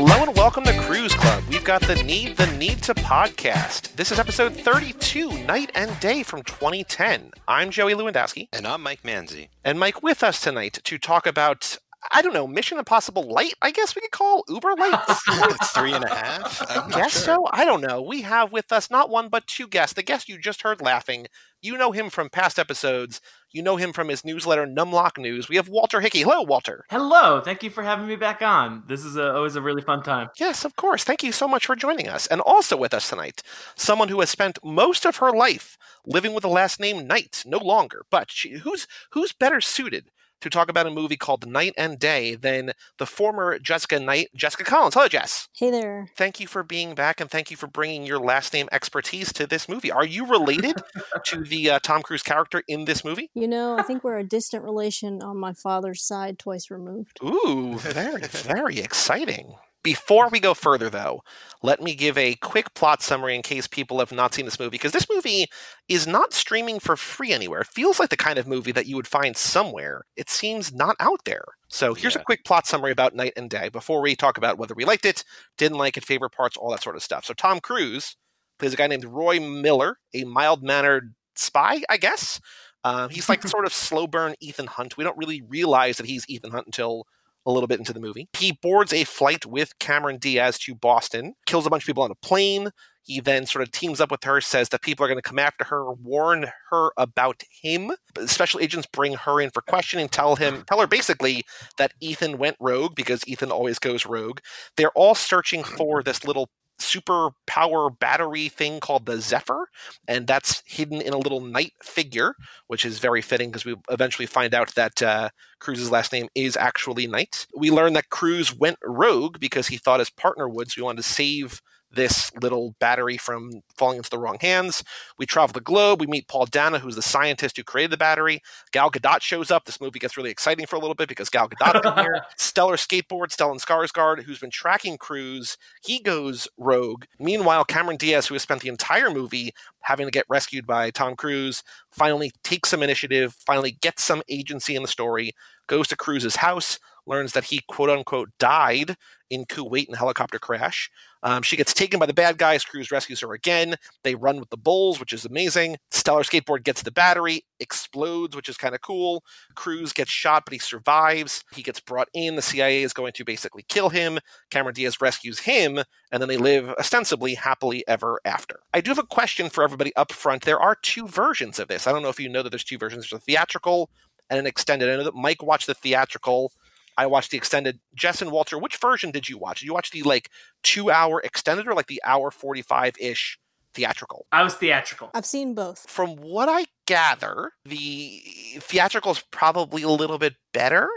Hello and welcome to Cruise Club. We've got the Need the Need to podcast. This is episode 32, Knight and Day from 2010. I'm Joey Lewandowski. And I'm Mike Manzi. And Mike with us tonight to talk about I don't know, Mission Impossible Light, I guess we could call Uber Light. Three and a half? I guess sure. so. I don't know. We have with us not one, but two guests. The guest you just heard laughing, you know him from past episodes. You know him from his newsletter, Numlock News. We have Walter Hickey. Hello, Walter. Hello. Thank you for having me back on. This is a, always a really fun time. Yes, of course. Thank you so much for joining us. And also with us tonight, someone who has spent most of her life living with the last name Knight, no longer. But she, who's who's better suited to talk about a movie called Knight and Day than the former Jessica Knight, Jessica Collins. Hello, Jess. Hey there. Thank you for being back and thank you for bringing your last name expertise to this movie. Are you related to the uh, Tom Cruise character in this movie? You know, I think we're a distant relation on my father's side, twice removed. Ooh, very, very exciting. Before we go further, though, let me give a quick plot summary in case people have not seen this movie, because this movie is not streaming for free anywhere. It feels like the kind of movie that you would find somewhere. It seems not out there. So here's yeah. a quick plot summary about Knight and Day before we talk about whether we liked it, didn't like it, favorite parts, all that sort of stuff. So Tom Cruise plays a guy named Roy Miller, a mild mannered spy, I guess. Uh, he's like sort of slow burn Ethan Hunt. We don't really realize that he's Ethan Hunt until a little bit into the movie. He boards a flight with Cameron Diaz to Boston, kills a bunch of people on a plane. He then sort of teams up with her, says that people are going to come after her, warn her about him. Special agents bring her in for questioning, tell him, tell her basically that Ethan went rogue because Ethan always goes rogue. They're all searching for this little super power battery thing called the Zephyr, and that's hidden in a little knight figure, which is very fitting because we eventually find out that uh, Cruise's last name is actually Knight. We learn that Cruise went rogue because he thought his partner would, so he wanted to save this little battery from falling into the wrong hands. We travel the globe. We meet Paul Dano, who's the scientist who created the battery. Gal Gadot shows up. This movie gets really exciting for a little bit because Gal Gadot is here. Stellar skateboard, Stellan Skarsgård, who's been tracking Cruise, he goes rogue. Meanwhile, Cameron Diaz, who has spent the entire movie having to get rescued by Tom Cruise, finally takes some initiative, finally gets some agency in the story, goes to Cruise's house, learns that he quote unquote died in Kuwait in a helicopter crash. Um, she gets taken by the bad guys. Cruise rescues her again. They run with the bulls, which is amazing. Stellar Skateboard gets the battery, explodes, which is kind of cool. Cruise gets shot, but he survives. He gets brought in. The CIA is going to basically kill him. Cameron Diaz rescues him, and then they live ostensibly happily ever after. I do have a question for everybody up front. There are two versions of this. I don't know if you know that there's two versions. There's a theatrical and an extended. I know that Mike watched the theatrical I watched the extended. Jess and Walter, which version did you watch? Did you watch the like two hour extended or like the hour 45 ish theatrical? I was theatrical. I've seen both. From what I gather, the theatrical is probably a little bit better.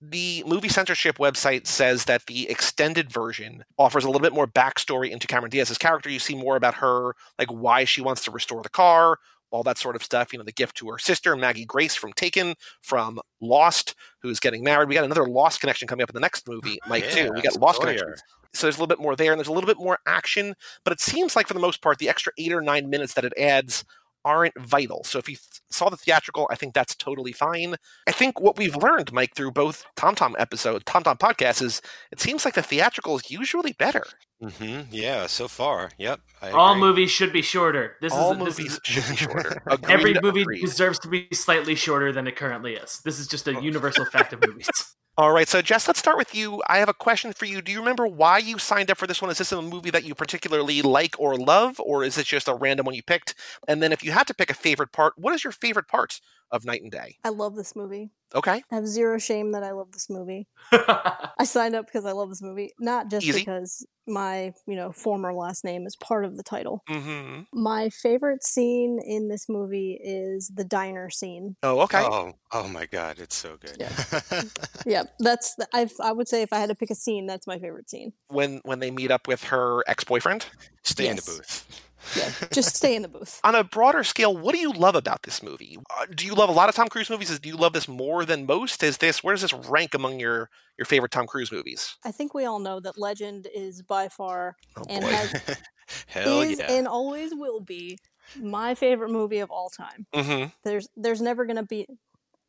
The movie censorship website says that the extended version offers a little bit more backstory into Cameron Diaz's character. You see more about her, like why she wants to restore the car, all that sort of stuff. You know, the gift to her sister, Maggie Grace from Taken, from Lost, who's getting married. We got another Lost connection coming up in the next movie, oh, Mike, yeah, too. We got Lost connections. So there's a little bit more there, and there's a little bit more action, but it seems like for the most part, the extra eight or nine minutes that it adds aren't vital. So if you th- saw the theatrical, I think that's totally fine. I think what we've learned, Mike, through both TomTom episode, TomTom podcasts, is it seems like the theatrical is usually better. Mm-hmm. Yeah, so far, yep. All movies should be shorter. This All is movies this is, should be shorter. Agreed, every movie agreed. deserves to be slightly shorter than it currently is. This is just a universal fact of movies. All right, so Jess, let's start with you. I have a question for you. Do you remember why you signed up for this one? Is this a movie that you particularly like or love, or is it just a random one you picked? And then, if you had to pick a favorite part, what is your favorite part of Knight and Day? I love this movie. Okay. I have zero shame that I love this movie. I signed up because I love this movie, not just Easy. because my, you know, former last name is part of the title. Mm-hmm. My favorite scene in this movie is the diner scene. Oh, okay. Oh, oh my God, it's so good. Yeah, yeah that's the, I. I would say if I had to pick a scene, that's my favorite scene. When when they meet up with her ex boyfriend. Stay yes. in the booth yeah, just stay in the booth. On a broader scale, what do you love about this movie? Uh, do you love a lot of Tom Cruise movies? Do you love this more than most? Is this where does this rank among your your favorite Tom Cruise movies? I think we all know that Legend is by far oh, and boy. has Hell is yeah. and always will be my favorite movie of all time. Mm-hmm. There's there's never gonna be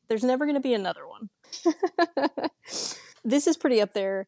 there's never gonna be another one. this is pretty up there.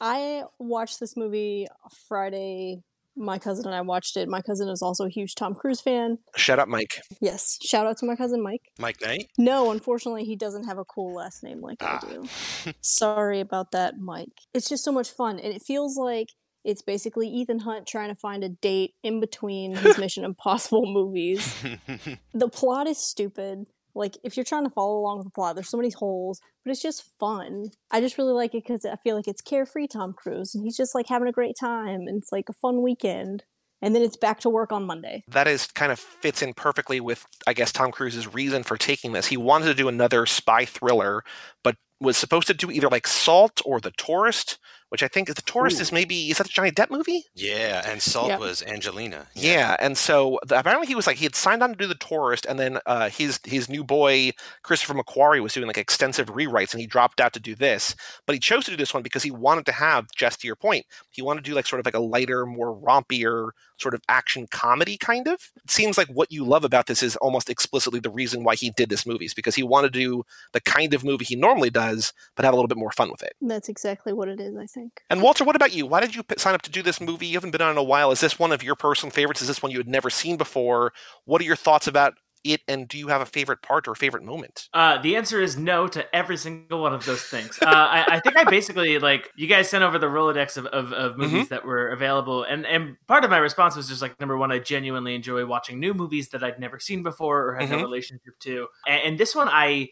I watched this movie Friday. My cousin and I watched it. My cousin is also a huge Tom Cruise fan. Shut up, Mike. Yes, shout out to my cousin Mike. Mike Knight? No, unfortunately, he doesn't have a cool last name like Ah. I do. Sorry about that, Mike. It's just so much fun, and it feels like it's basically Ethan Hunt trying to find a date in between his Mission Impossible movies. The plot is stupid. Like, if you're trying to follow along with the plot, there's so many holes, but it's just fun. I just really like it because I feel like it's carefree Tom Cruise, and he's just like having a great time, and it's like a fun weekend. And then it's back to work on Monday. That is kind of fits in perfectly with, I guess, Tom Cruise's reason for taking this. He wanted to do another spy thriller, but was supposed to do either like Salt or The Tourist, which I think the Tourist Ooh. is maybe is that the Johnny Depp movie? yeah, and Salt Yeah. was Angelina. Yeah, and so the, apparently he was like he had signed on to do the tourist, and then uh, his his new boy Christopher McQuarrie was doing like extensive rewrites, and he dropped out to do this. But he chose to do this one because he wanted to have, just to your point, he wanted to do like sort of like a lighter, more rompier sort of action comedy kind of. It seems like what you love about this is almost explicitly the reason why he did this movie is because he wanted to do the kind of movie he normally does, but have a little bit more fun with it. That's exactly what it is, I think. And Walter, what about you? Why did you sign up to do this movie? You haven't been on in a while. Is this one of your personal favorites? Is this one you had never seen before? What are your thoughts about it? And do you have a favorite part or a favorite moment? Uh, the answer is no to every single one of those things. Uh, I, I think I basically like you guys sent over the Rolodex of, of, of movies that were available, and and part of my response was just like number one, I genuinely enjoy watching new movies that I'd never seen before or had no Mhm. relationship to, and, and this one I.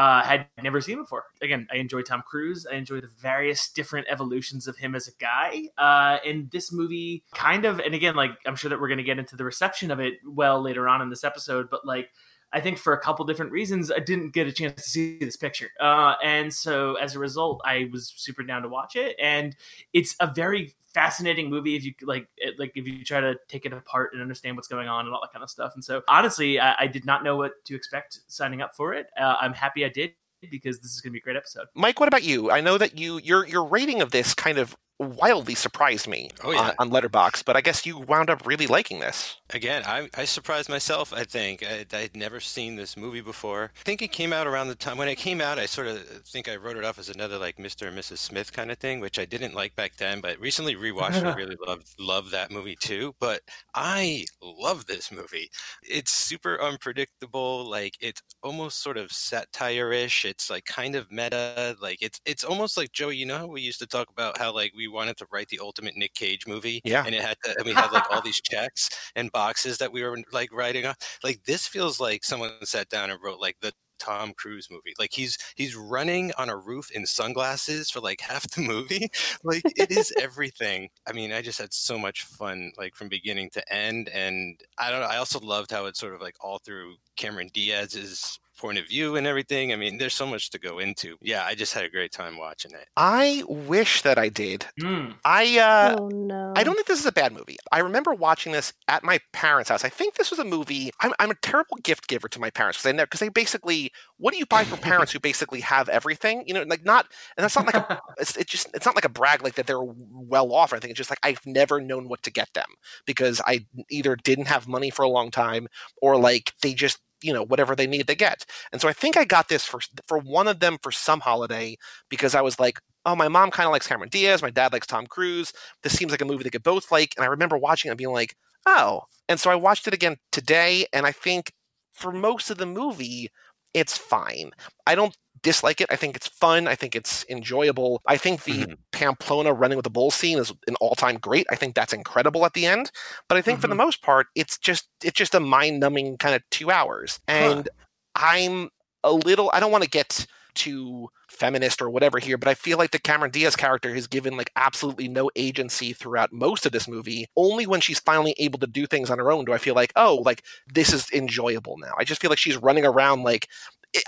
Uh, had never seen before. Again, I enjoy Tom Cruise. I enjoy the various different evolutions of him as a guy. Uh, and this movie kind of, and again, like I'm sure that we're going to get into the reception of it well later on in this episode, but like I think for a couple different reasons, I didn't get a chance to see this picture. Uh, and so as a result, I was super down to watch it. And it's a very fascinating movie if you like, it, like if you try to take it apart and understand what's going on and all that kind of stuff. And so honestly, I, I did not know what to expect signing up for it. Uh, I'm happy I did because this is going to be a great episode. Mike, what about you? I know that you your your rating of this kind of wildly surprised me Oh, yeah. on, on Letterboxd, but I guess you wound up really liking this. Again, I, I surprised myself. I think I, I'd never seen this movie before. I think it came out around the time when it came out. I sort of think I wrote it off as another like Mr. and Mrs. Smith kind of thing, which I didn't like back then. But recently rewatched it, really loved loved that movie too. But I love this movie. It's super unpredictable. Like it's almost sort of satire-ish. It's like kind of meta. Like it's it's almost like Joey. You know how we used to talk about how like we wanted to write the ultimate Nick Cage movie, Yeah. and it had to, and we had like all these checks and boxes that we were like writing on. Like this feels like someone sat down and wrote like the Tom Cruise movie. Like he's he's running on a roof in sunglasses for like half the movie. Like it is everything. I mean, I just had so much fun like from beginning to end and I don't know, I also loved how it's sort of like all through Cameron Diaz's point of view and everything. I mean, there's so much to go into. Yeah, I just had a great time watching it. I wish that I did. Mm. I uh, oh no. I don't think this is a bad movie. I remember watching this at my parents' house. I think this was a movie. I'm, I'm a terrible gift giver to my parents because they because they basically what do you buy for parents who basically have everything? You know, like not and that's not like a it's it just it's not like a brag like that they're well off or anything. It's just like I've never known what to get them because I either didn't have money for a long time or like they just you know whatever they need to get. And so I think I got this for for one of them for some holiday because I was like, oh, my mom kind of likes Cameron Diaz, my dad likes Tom Cruise. This seems like a movie they could both like. And I remember watching it and being like, oh. And so I watched it again today, and I think for most of the movie, it's fine. I don't dislike it. I think it's fun. I think it's enjoyable. I think the Mhm. Pamplona running with the bull scene is an all-time great. I think that's incredible at the end. But I think for the most part, it's just it's just a mind-numbing kind of two hours. And I'm a little I don't want to get too feminist or whatever here, but I feel like the Cameron Diaz character has given like absolutely no agency throughout most of this movie. Only when she's finally able to do things on her own do I feel like, oh, like this is enjoyable now. I just feel like she's running around like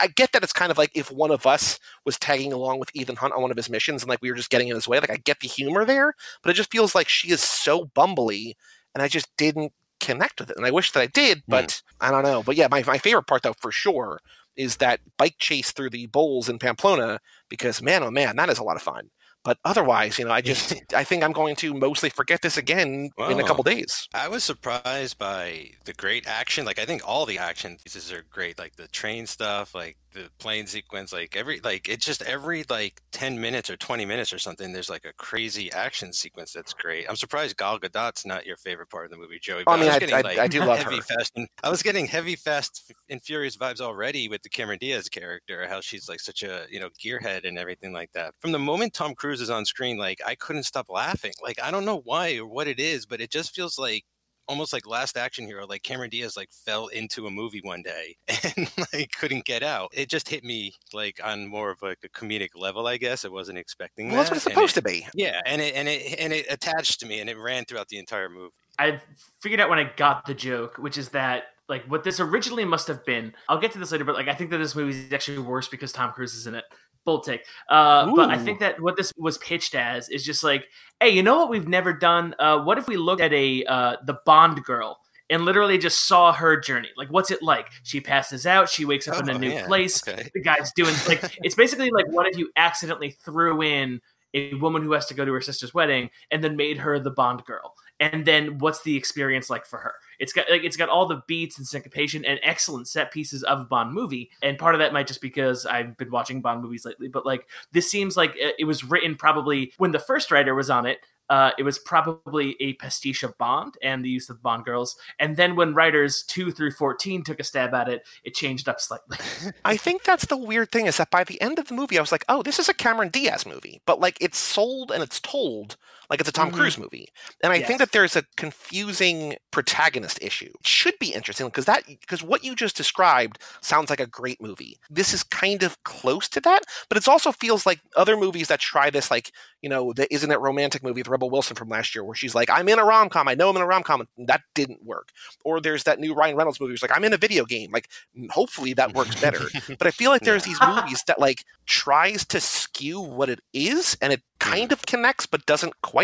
I- get that it's kind of like if one of us was tagging along with Ethan Hunt on one of his missions and like we were just getting in his way. Like I get the humor there, but it just feels like she is so bumbly and I just didn't connect with it. And I wish that I did, but hmm. I don't know. But yeah, my, my favorite part though, for sure, is that bike chase through the bowls in Pamplona because man, oh man, that is a lot of fun. But otherwise, you know, I just I think I'm going to mostly forget this again in a couple days. I was surprised by the great action. Like I think all the action pieces are great. Like the train stuff, like the plane sequence, like every like it's just every like ten minutes or twenty minutes or something. There's like a crazy action sequence that's great. I'm surprised Gal Gadot's not your favorite part of the movie, Joey. I mean, was I, getting, I, like, I do love heavy her. fast and I was getting heavy fast and furious vibes already with the Cameron Diaz character how she's like such a you know gearhead and everything like that from the moment Tom Cruise is on screen like I couldn't stop laughing like I don't know why or what it is but it just feels like almost like last action hero like Cameron Diaz like fell into a movie one day and like couldn't get out it just hit me like on more of like a comedic level I guess I wasn't expecting Well, that's what that, it's supposed it- to be. yeah and it and it and it attached to me and it ran throughout the entire movie I figured out when I got the joke, which is that like what this originally must have been. I'll get to this later, but like I think that this movie is actually worse because Tom Cruise is in it. Bold take. Uh, but I think that what this was pitched as is just like, hey, you know what we've never done? Uh, what if we looked at a uh, the Bond girl and literally just saw her journey? Like, what's it like? She passes out. She wakes up in a Oh, new yeah, place. okay. The guy's doing like it's basically like what if you accidentally threw in a woman who has to go to her sister's wedding and then made her the Bond girl. And then what's the experience like for her? It's got like it's got all the beats and syncopation and excellent set pieces of a Bond movie. And part of that might just because I've been watching Bond movies lately, but like this seems like it it was written probably when the first writer was on it. Uh, it was probably a pastiche of Bond and the use of Bond girls. And then when writers two through fourteen took a stab at it, it changed up slightly. I think that's the weird thing is that by the end of the movie, I was like, oh, this is a Cameron Diaz movie, but like it's sold and it's told like it's a Tom Mhm. Cruise movie. And I Yes. think that there's a confusing protagonist issue. It should be interesting because that because what you just described sounds like a great movie. This is kind of close to that, but it also feels like other movies that try this, like you know, the isn't it romantic movie with Rebel Wilson from last year, where she's like, I'm in a rom com, I know I'm in a rom com, and that didn't work. Or there's that new Ryan Reynolds movie, it's like, I'm in a video game, like hopefully that works better. But I feel like there's these movies that like tries to skew what it is, and it kind of connects but doesn't quite.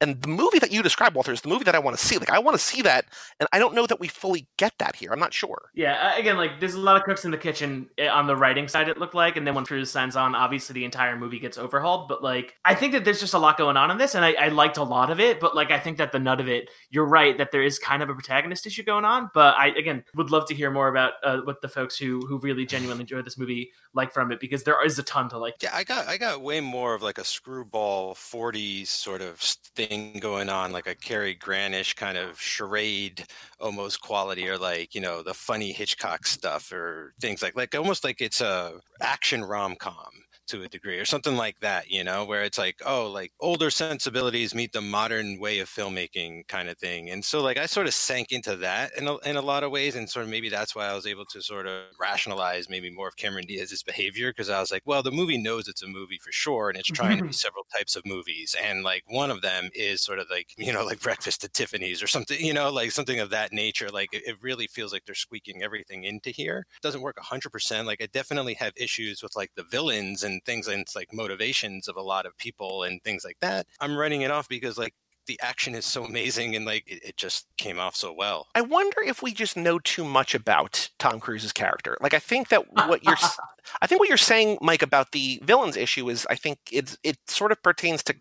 And the movie that you described, Walter, is the movie that I want to see. Like I want to see that, and I don't know that we fully get that here. I'm not sure. Yeah, again, like there's a lot of cooks in the kitchen uh, on the writing side. It looked like, and then when Cruise signs on, obviously the entire movie gets overhauled. But like, I think that there's just a lot going on in this, and I, I liked a lot of it. But like, I think that the nut of it, you're right that there is kind of a protagonist issue going on. But I again would love to hear more about uh, what the folks who who really genuinely enjoyed this movie like from it because there is a ton to like. Yeah, I got I got way more of like a screwball '40s sort of thing going on, like a Cary Grantish kind of charade almost quality, or like you know the funny Hitchcock stuff, or things like like almost like it's a action rom com to a degree, or something like that. You know, where it's like oh, like older sensibilities meet the modern way of filmmaking kind of thing, and so like I sort of sank into that in a, in a lot of ways, and sort of maybe that's why I was able to sort of rationalize maybe more of Cameron Diaz's behavior because I was like, well, the movie knows it's a movie for sure, and it's trying to be mm-hmm. several types of movies, and like one of them is sort of like you know like Breakfast at Tiffany's or something, you know, like something of that nature. Like it, it really feels like they're squeaking everything into here. It doesn't work hundred percent. Like I definitely have issues with like the villains and things and it's like motivations of a lot of people and things like that. I'm writing it off because like the action is so amazing and like it, it just came off so well. I wonder if we just know too much about Tom Cruise's character. Like I think that what you're I think what you're saying Mike about the villains issue is I think it's it sort of pertains to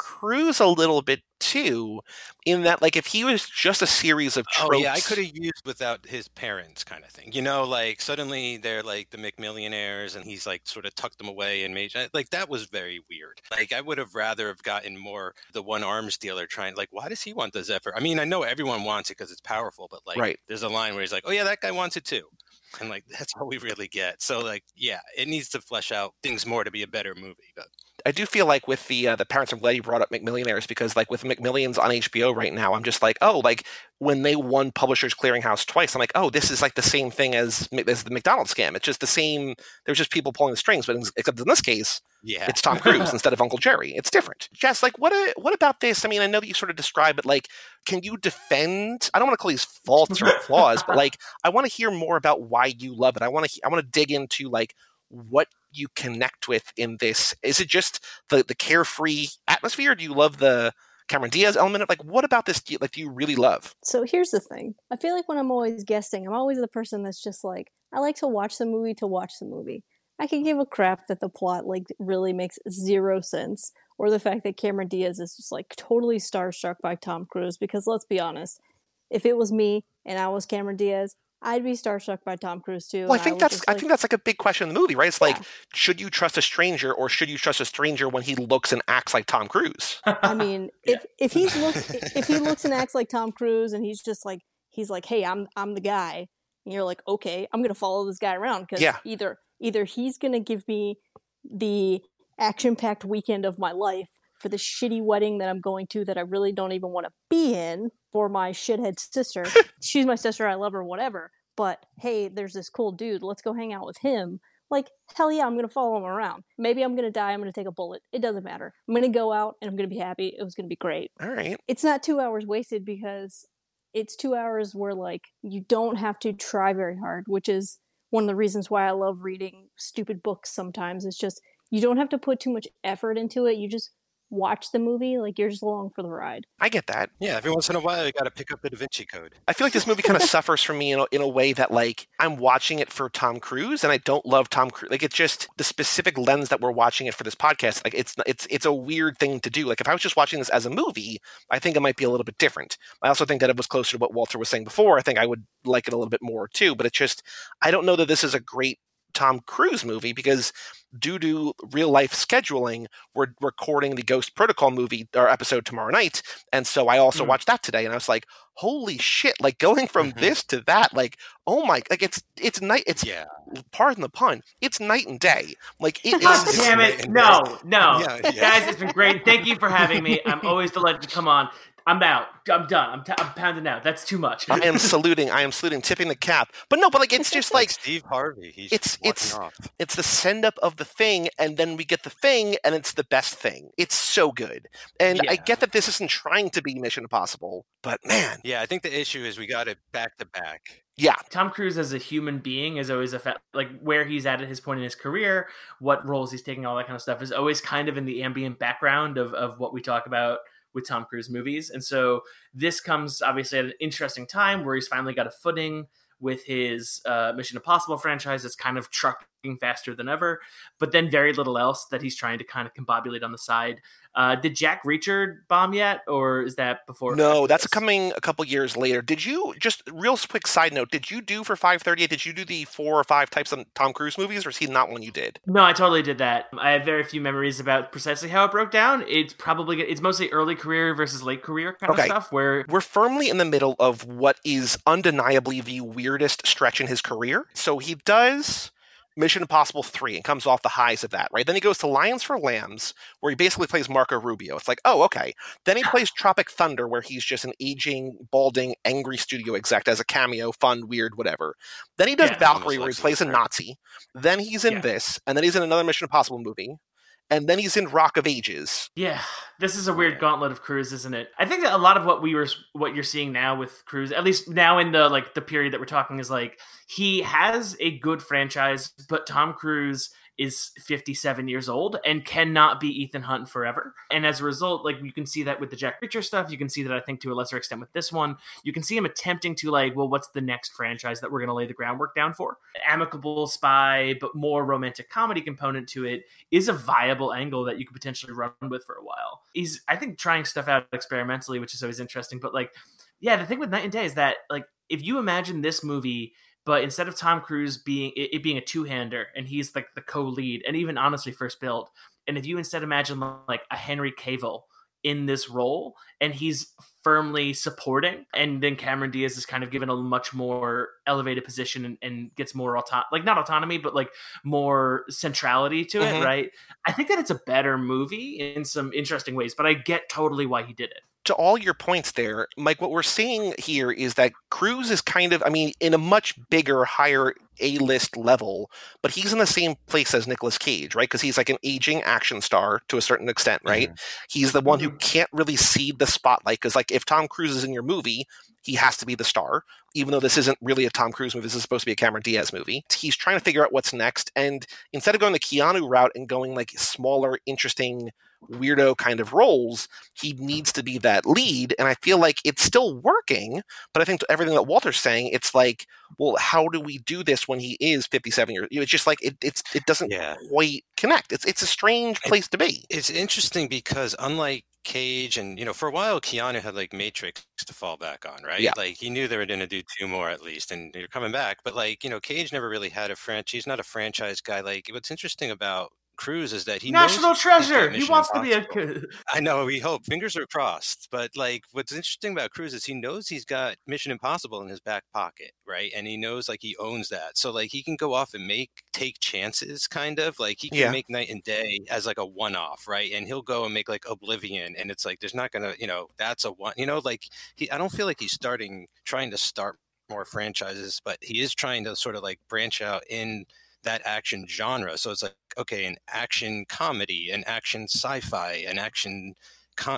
Cruise a little bit too in that like if he was just a series of tropes Oh yeah, I could have used without his parents kind of thing. You know, like suddenly they're like the McMillionaires and he's like sort of tucked them away and made uh, like that was very weird. Like I would have rather have gotten more the one arms dealer trying like why does he want the Zephyr? I mean, I know everyone wants it because it's powerful, but like Right. there's a line where he's like, "Oh yeah, that guy wants it too." And like that's all we really get. So like yeah, it needs to flesh out things more to be a better movie, but I do feel like with the uh, the parents, I'm glad you brought up McMillionaires because like with McMillions on HBO right now, I'm just like, oh, like when they won Publishers Clearinghouse twice, I'm like, oh, this is like the same thing as as the McDonald's scam. It's just the same. There's just people pulling the strings, but in, except in this case, yeah. it's Tom Cruise instead of Uncle Jerry. It's different. Jess, like what? A, what about this? I mean, I know that you sort of describe it. Like, can you defend? I don't want to call these faults or flaws, but like, I want to hear more about why you love it. I want to. I want to dig into like what you connect with in this. Is it just the the carefree atmosphere? Do you love the Cameron Diaz element? Like, what about this? Do you, like, do you really love? So here's the thing. I feel like when I'm always guessing, I'm always the person that's just like, I like to watch the movie to watch the movie. I can give a crap that the plot like really makes zero sense, or the fact that Cameron Diaz is just like totally starstruck by Tom Cruise. Because let's be honest, if it was me and I was Cameron Diaz, I'd be starstruck by Tom Cruise too. Well, I think would that's I like- think that's like a big question in the movie, right? It's like, Yeah. should you trust a stranger or should you trust a stranger when he looks and acts like Tom Cruise? I mean, Yeah. if if he looks if he looks and acts like Tom Cruise and he's just like he's like, hey, I'm I'm the guy, and you're like, okay, I'm gonna follow this guy around because Yeah. either either he's gonna give me the action packed weekend of my life for the shitty wedding that I'm going to that I really don't even want to be in for my shithead sister. She's my sister, I love her, whatever. But hey, there's this cool dude. Let's go hang out with him. Like, hell yeah, I'm gonna follow him around. Maybe I'm gonna die, I'm gonna take a bullet. It doesn't matter. I'm gonna go out and I'm gonna be happy. It was gonna be great. All right. It's not two hours wasted because it's two hours where like you don't have to try very hard, which is one of the reasons why I love reading stupid books sometimes. It's just you don't have to put too much effort into it. You just watch the movie, like you're just along for the ride. I get that. Yeah, every once in a while you got to pick up the Da Vinci Code. I feel like this movie kind of suffers for me in a, in a way that like I'm watching it for Tom Cruise and I don't love Tom Cruise. Like it's just the specific lens that we're watching it for this podcast. Like it's it's it's a weird thing to do. Like if I was just watching this as a movie, I think it might be a little bit different. I also think that it was closer to what Walter was saying before. I think I would like it a little bit more too. But it's just I don't know that this is a great Tom Cruise movie because due to real life scheduling, we're recording the Ghost Protocol movie or episode tomorrow night. And so I also Mm. watched that today and I was like, holy shit, like going from Mhm. this to that, like, oh my like it's it's night it's Yeah, pardon the pun, it's night and day. Like it God damn it! No, no, Yeah, yeah. guys, it's been great. Thank you for having me. I'm always delighted to come on. I'm out. I'm done. I'm, t- I'm pounding out. That's too much. I am saluting, I am saluting, tipping the cap. But no, but like it's just like like Steve Harvey. He's it's- walking it's- off. it's the send up of the thing and then we get the thing and it's the best thing it's so good and i get that this isn't trying to be mission impossible but man Yeah, I think the issue is we got it back to back. yeah Tom Cruise as a human being is always a fa- like where he's at at his point in his career, what roles he's taking, all that kind of stuff is always kind of in the ambient background of of what we talk about with Tom Cruise movies. And so this comes obviously at an interesting time where he's finally got a footing with his uh, Mission Impossible franchise that's kind of trucking faster than ever, but then very little else that he's trying to kind of combobulate on the side. Uh, did Jack Reacher bomb yet, or is that before? no that's this? coming a couple years later did you just real quick side note did you do for 538 did you do the four or five types of tom cruise movies or is he not one you did No, I totally did that. I have very few memories about precisely how it broke down. It's probably it's mostly early career versus late career kind Okay. of stuff. Where we're firmly in the middle of what is undeniably the weirdest stretch in his career. So he does Mission Impossible 3 and comes off the highs of that, right? Then he goes to Lions for Lambs, where he basically plays Marco Rubio. It's like, oh, okay. Then he plays Tropic Thunder, where he's just an aging, balding, angry studio exec as a cameo, fun, weird, whatever. Then he does Yeah, Valkyrie, where he plays a Nazi. Then he's in Yeah. this, and then he's in another Mission Impossible movie. And then he's in Rock of Ages. yeah, this is a weird gauntlet of Cruise, isn't it? I think that a lot of what we were what you're seeing now with Cruise, at least now in the like the period that we're talking, is like he has a good franchise, but Tom Cruise is 57 years old and cannot be Ethan Hunt forever. And as a result, like you can see that with the Jack Reacher stuff. You can see that I think to a lesser extent with this one. You can see him attempting to like, well, what's the next franchise that we're going to lay the groundwork down for? Amicable spy, but more romantic comedy component to it is a viable angle that you could potentially run with for a while. He's, I think, trying stuff out experimentally, which is always interesting. But like, yeah, the thing with Knight and Day is that like if you imagine this movie but instead of Tom Cruise being it, it being a two-hander and he's like the co-lead and even honestly first build and if you instead imagine like a Henry Cavill in this role and he's firmly supporting and then Cameron Diaz is kind of given a much more elevated position and, and gets more auto- like not autonomy but like more centrality to Mhm. it right I think that it's a better movie in some interesting ways but I get totally why he did it to all your points there, Mike, what we're seeing here is that Cruise is kind of, I mean, in a much bigger, higher A list level, but he's in the same place as Nicolas Cage, right? Because he's like an aging action star to a certain extent, right? Mm-hmm. He's the one who mm-hmm. can't really see the spotlight. Because, like, if Tom Cruise is in your movie, he has to be the star, even though this isn't really a Tom Cruise movie. This is supposed to be a Cameron Diaz movie. He's trying to figure out what's next. And instead of going the Keanu route and going like smaller, interesting, weirdo kind of roles, he needs to be that lead. And I feel like it's still working. But I think everything that Walter's saying, it's like, well, how do we do this when he is 57 years? It's just like it, it's it doesn't Yeah. quite connect. It's it's a strange place to be. It's interesting because unlike Cage and you know for a while Keanu had like Matrix to fall back on, right? Yeah. Like he knew they were going to do two more at least, and you're coming back. But like you know, Cage never really had a franchise. He's not a franchise guy. Like what's interesting about Cruise is that he National treasure. He wants to be a. I know. We hope. Fingers are crossed. But like, what's interesting about Cruise is he knows he's got Mission Impossible in his back pocket, right? And he knows like he owns that. So like he can go off and make take chances, kind of like he can Yeah. make Knight and Day as like a one off, right? And he'll go and make like Oblivion, and it's like there's not gonna, you know, that's a one. You know, like he. I don't feel like he's starting trying to start more franchises, but he is trying to sort of like branch out in that action genre. So it's like, okay, an action comedy, an action sci-fi, an action,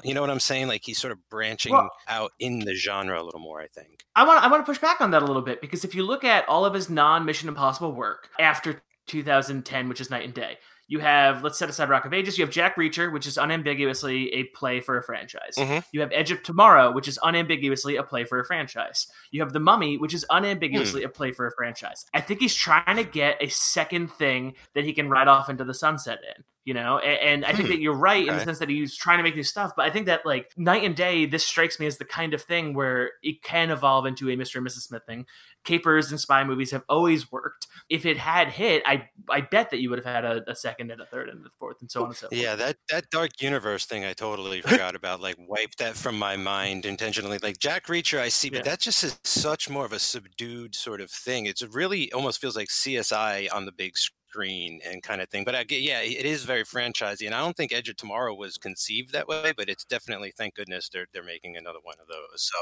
you know what I'm saying? Like he's sort of branching Well- out in the genre a little more. I think. I want I want to push back on that a little bit because if you look at all of his non Mission Impossible work after 2010, which is Knight and Day, you have let's set aside Rock of Ages. You have Jack Reacher, which is unambiguously a play for a franchise. Mhm. You have Edge of Tomorrow, which is unambiguously a play for a franchise. You have The Mummy, which is unambiguously a play for a franchise. I think he's trying to get a second thing that he can ride off into the sunset in. You know, A- and, I think Hmm. that you're right in the sense that he's trying to make new stuff. But I think that like Knight and Day, this strikes me as the kind of thing where it can evolve into a Mr. and Mrs. Smith thing. Capers and spy movies have always worked. If it had hit, I I bet that you would have had a, a second and a third and a fourth and so on and so forth. Yeah, that that Dark Universe thing I totally forgot about. Like wiped that from my mind intentionally. Like Jack Reacher, I see, but Yeah. that just is such more of a subdued sort of thing. It's really almost feels like CSI on the big screen and kind of thing. But I yeah, it is very franchisey, and I don't think Edge of Tomorrow was conceived that way. But it's definitely, thank goodness, they're they're making another one of those. So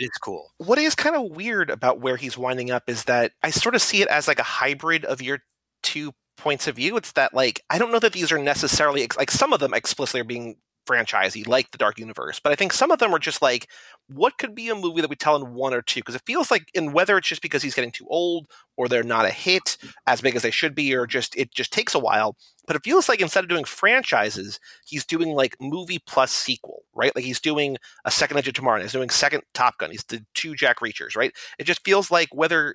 it is cool. What is kind of weird about where he's winding up is that I sort of see it as like a hybrid of your two points of view. It's that like I don't know that these are necessarily like some of them explicitly are being franchisey, like the Dark Universe, but I think some of them are just like what could be a movie that we tell in one or two? Because it feels like and whether it's just because he's getting too old or they're not a hit as big as they should be or just it just takes a while but it feels like instead of doing franchises he's doing like movie plus sequel right? Like he's doing a second edge of tomorrow he's doing second top gun he's the two jack reachers right? It just feels like whether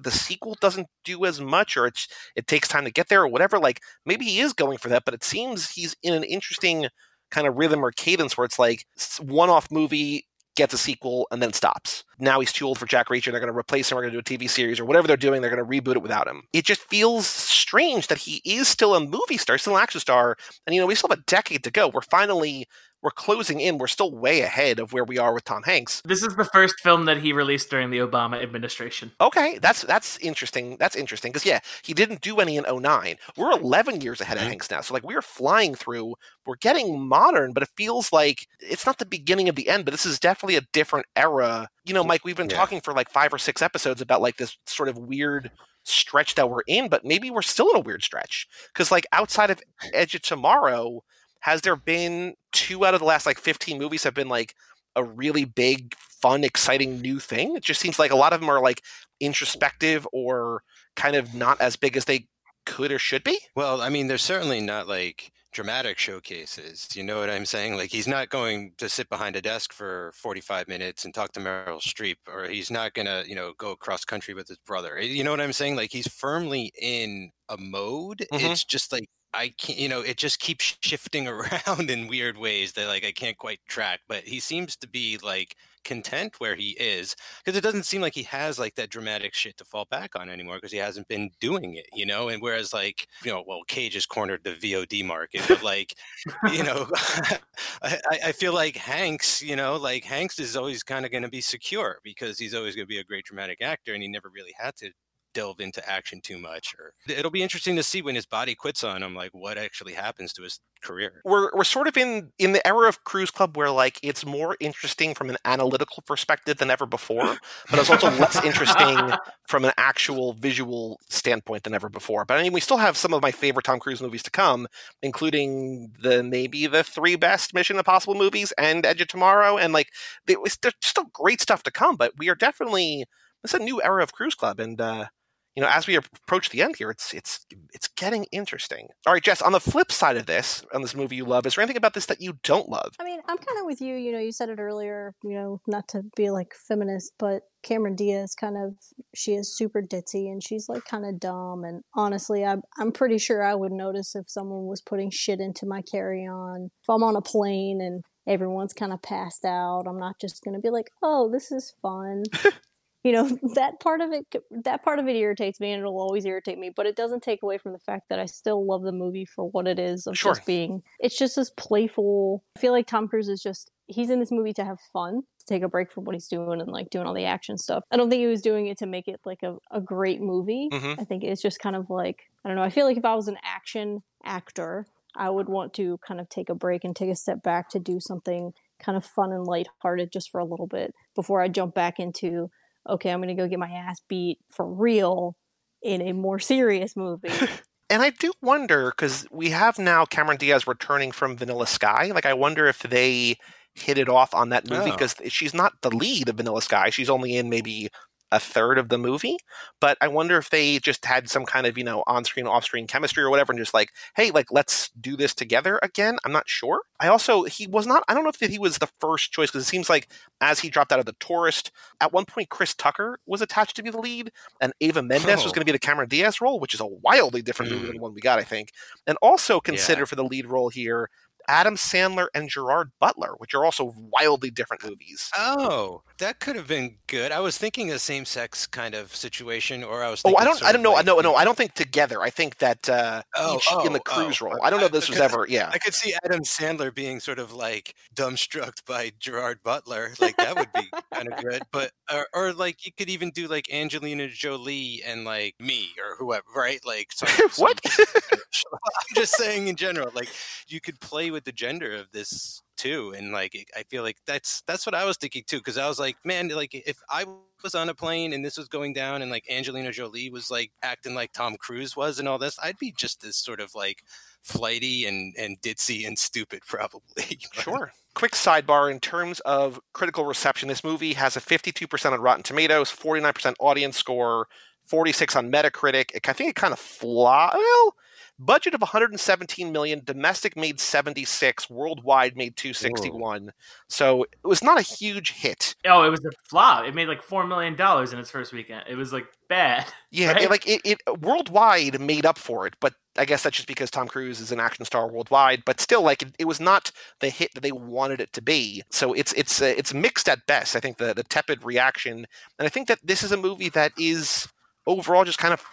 the sequel doesn't do as much or it's it takes time to get there or whatever like maybe he is going for that but it seems he's in an interesting kind of rhythm or cadence where it's like one off movie gets a sequel and then stops. Now he's too old for Jack Reacher. They're going to replace him. We're going to do a TV series or whatever they're doing. They're going to reboot it without him. It just feels strange that he is still a movie star, still an action star. And, you know, we still have a decade to go. We're finally, we're closing in. We're still way ahead of where we are with Tom Hanks. This is the first film that he released during the Obama administration. Okay, that's that's interesting. That's interesting because yeah, he didn't do any in 09. We're 11 years ahead of Mhm. Hanks now. So like we're flying through. We're getting modern, but it feels like it's not the beginning of the end, but this is definitely a different era. You know, Mike, we've been Yeah. talking for like 5 or 6 episodes about like this sort of weird stretch that we're in, but maybe we're still in a weird stretch cuz like outside of Edge of Tomorrow, has there been two out of the last like 15 movies have been like a really big, fun, exciting new thing? It just seems like a lot of them are like introspective or kind of not as big as they could or should be. Well, I mean, they're certainly not like dramatic showcases. You know what I'm saying? Like he's not going to sit behind a desk for 45 minutes and talk to Meryl Streep, or he's not going to, you know, go cross country with his brother. You know what I'm saying? Like he's firmly in a mode. Mhm. It's just like I can't, you know, it just keeps shifting around in weird ways that like I can't quite track. But he seems to be like content where he is because it doesn't seem like he has like that dramatic shit to fall back on anymore because he hasn't been doing it, you know. And whereas like you know, well, Cage has cornered the VOD market, but like you know, I, I- I feel like Hanks, you know, like Hanks is always kind of going to be secure because he's always going to be a great dramatic actor, and he never really had to delve into action too much. Or it'll be interesting to see when his body quits on him, like what actually happens to his career. We're we're sort of in in the era of Cruise Club where like it's more interesting from an analytical perspective than ever before, but it's also less interesting from an actual visual standpoint than ever before. But I mean, we still have some of my favorite Tom Cruise movies to come, including the maybe the three best Mission Impossible movies and Edge of Tomorrow, and like there's still great stuff to come. But we are definitely it's a new era of Cruise Club, and uh, you know, as we approach the end here, it's it's it's getting interesting. All right, Jess. On the flip side of this, on this movie you love, is there anything about this that you don't love? I mean, I'm kind of with you. You know, you said it earlier, you know, not to be like feminist, but Cameron Diaz kind of, she is super ditzy and she's like kind of dumb. And honestly, I'm, I'm pretty sure I would notice if someone was putting shit into my carry on. If I'm on a plane and everyone's kind of passed out. I'm not just going to be like, "Oh, this is fun." you know, that part of it that part of it irritates me and it'll always irritate me, but it doesn't take away from the fact that I still love the movie for what it is of Sure. just being it's just this playful. I feel like Tom Cruise is just he's in this movie to have fun, to take a break from what he's doing and like doing all the action stuff. I don't think he was doing it to make it like a, a great movie. Mhm. I think it's just kind of like I don't know. I feel like if I was an action actor, I would want to kind of take a break and take a step back to do something kind of fun and lighthearted just for a little bit before I jump back into okay, I'm going to go get my ass beat for real in a more serious movie. And I do wonder because we have now Cameron Diaz returning from Vanilla Sky. Like, I wonder if they hit it off on that movie Oh. because she's not the lead of Vanilla Sky. She's only in maybe a third of the movie. But I wonder if they just had some kind of, you know, on screen, off screen chemistry or whatever, and just like, hey, like, let's do this together again. I'm not sure. I also, he was not, I don't know if he was the first choice because it seems like as he dropped out of The Tourist, at one point, Chris Tucker was attached to be the lead, and Eva Mendes was Oh. going to be the Cameron Diaz role, which is a wildly different movie Mm. than the one we got, I think. And also consider for the lead role here Adam Sandler and Gerard Butler, which are also wildly different movies. Oh, that could have been good. I was thinking a same-sex kind of situation, or I was. Oh, I don't, I don't know, like no, no, I don't think together. I think that uh, Oh, each in the oh, cruise oh. role. I don't know if this was ever, yeah. I could see Adam Sandler being sort of like dumbstruck by Gerard Butler. Like that would be kind of good. But or, or like you could even do like Angelina Jolie and like me or whoever, right? Like some, some- what? I'm just saying in general, like you could play with the gender of this too, and like I feel like that's that's what I was thinking too, because I was like, man, like if I was on a plane and this was going down, and like Angelina Jolie was like acting like Tom Cruise was and all this, I'd be just as sort of like flighty and and ditzy and stupid probably. Sure. Quick sidebar in terms of critical reception, this movie has a 52% on Rotten Tomatoes, 49% audience score, 46 on Metacritic. It, I think it kind of fly. Well, budget of 117 million, domestic made 76, worldwide made 261. So it was not a huge hit. Oh, it was a flop. It made like four million dollars in its first weekend. It was like bad. Yeah, Right? it, like it, it worldwide made up for it, but I guess that's just because Tom Cruise is an action star worldwide. But still, like it, it was not the hit that they wanted it to be. So it's it's uh, it's mixed at best. I think the the tepid reaction, and I think that this is a movie that is overall just kind of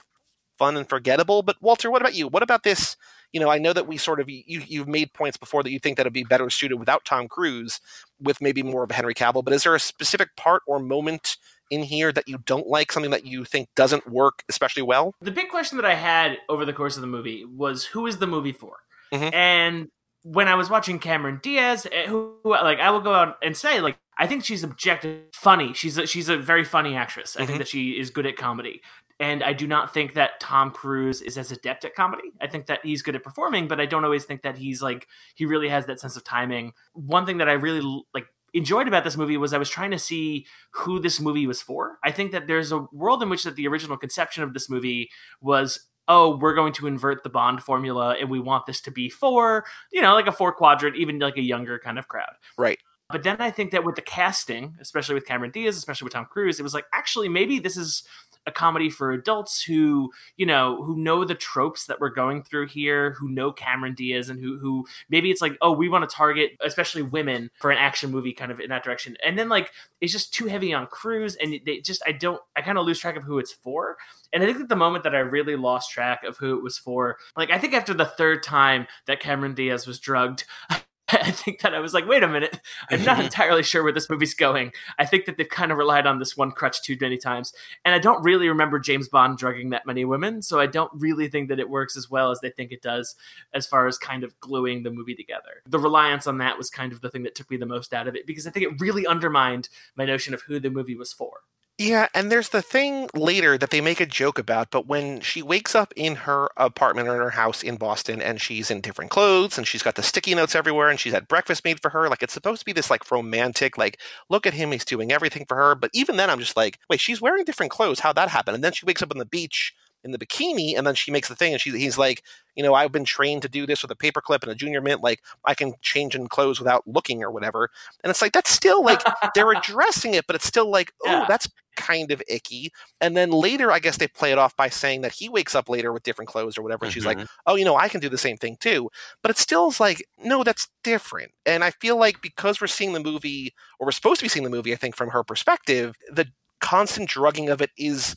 fun and forgettable. But Walter, what about you? What about this? You know, I know that we sort of you you've made points before that you think that it'd be better suited without Tom Cruise, with maybe more of a Henry Cavill. But is there a specific part or moment in here that you don't like, something that you think doesn't work especially well? The big question that I had over the course of the movie was who is the movie for? Mhm. And when I was watching Cameron Diaz, eh, who like I will go out and say like I think she's objective funny. She's a, she's a very funny actress. I Mhm. think that she is good at comedy. And I do not think that Tom Cruise is as adept at comedy. I think that he's good at performing, but I don't always think that he's like he really has that sense of timing. One thing that I really like enjoyed about this movie was I was trying to see who this movie was for. I think that there's a world in which that the original conception of this movie was oh we're going to invert the bond formula and we want this to be for you know like a four quadrant even like a younger kind of crowd Right. but then i think that with the casting especially with cameron diaz especially with tom cruise it was like actually maybe this is a comedy for adults who you know who know the tropes that we're going through here who know cameron diaz and who who maybe it's like oh we want to target especially women for an action movie kind of in that direction. And then like it's just too heavy on cruise and they just i don't i kind of lose track of who it's for. And I think that the moment that I really lost track of who it was for, like I think after the third time that Cameron Diaz was drugged, I think that I was like, wait a minute, I'm not entirely sure where this movie's going. I think that they've kind of relied on this one crutch too many times. And I don't really remember James Bond drugging that many women, so I don't really think that it works as well as they think it does as far as kind of gluing the movie together. The reliance on that was kind of the thing that took me the most out of it because I think it really undermined my notion of who the movie was for. Yeah, and there's the thing later that they make a joke about, but when she wakes up in her apartment or in her house in Boston and she's in different clothes and she's got the sticky notes everywhere and she's had breakfast made for her, like it's supposed to be this like romantic, like, look at him, he's doing everything for her. But even then I'm just like, wait, she's wearing different clothes. How'd that happen? And then she wakes up on the beach in the bikini, and then she makes the thing, and she he's like, you know, I've been trained to do this with a paperclip and a junior mint. Like I can change in clothes without looking or whatever. And it's like that's still like they're addressing it, but it's still like, oh, Yeah. that's kind of icky. And then later, I guess they play it off by saying that he wakes up later with different clothes or whatever. And she's like, Mhm. oh, you know, I can do the same thing too. But it still is like, no, that's different. And I feel like because we're seeing the movie, or we're supposed to be seeing the movie, I think from her perspective, the constant drugging of it is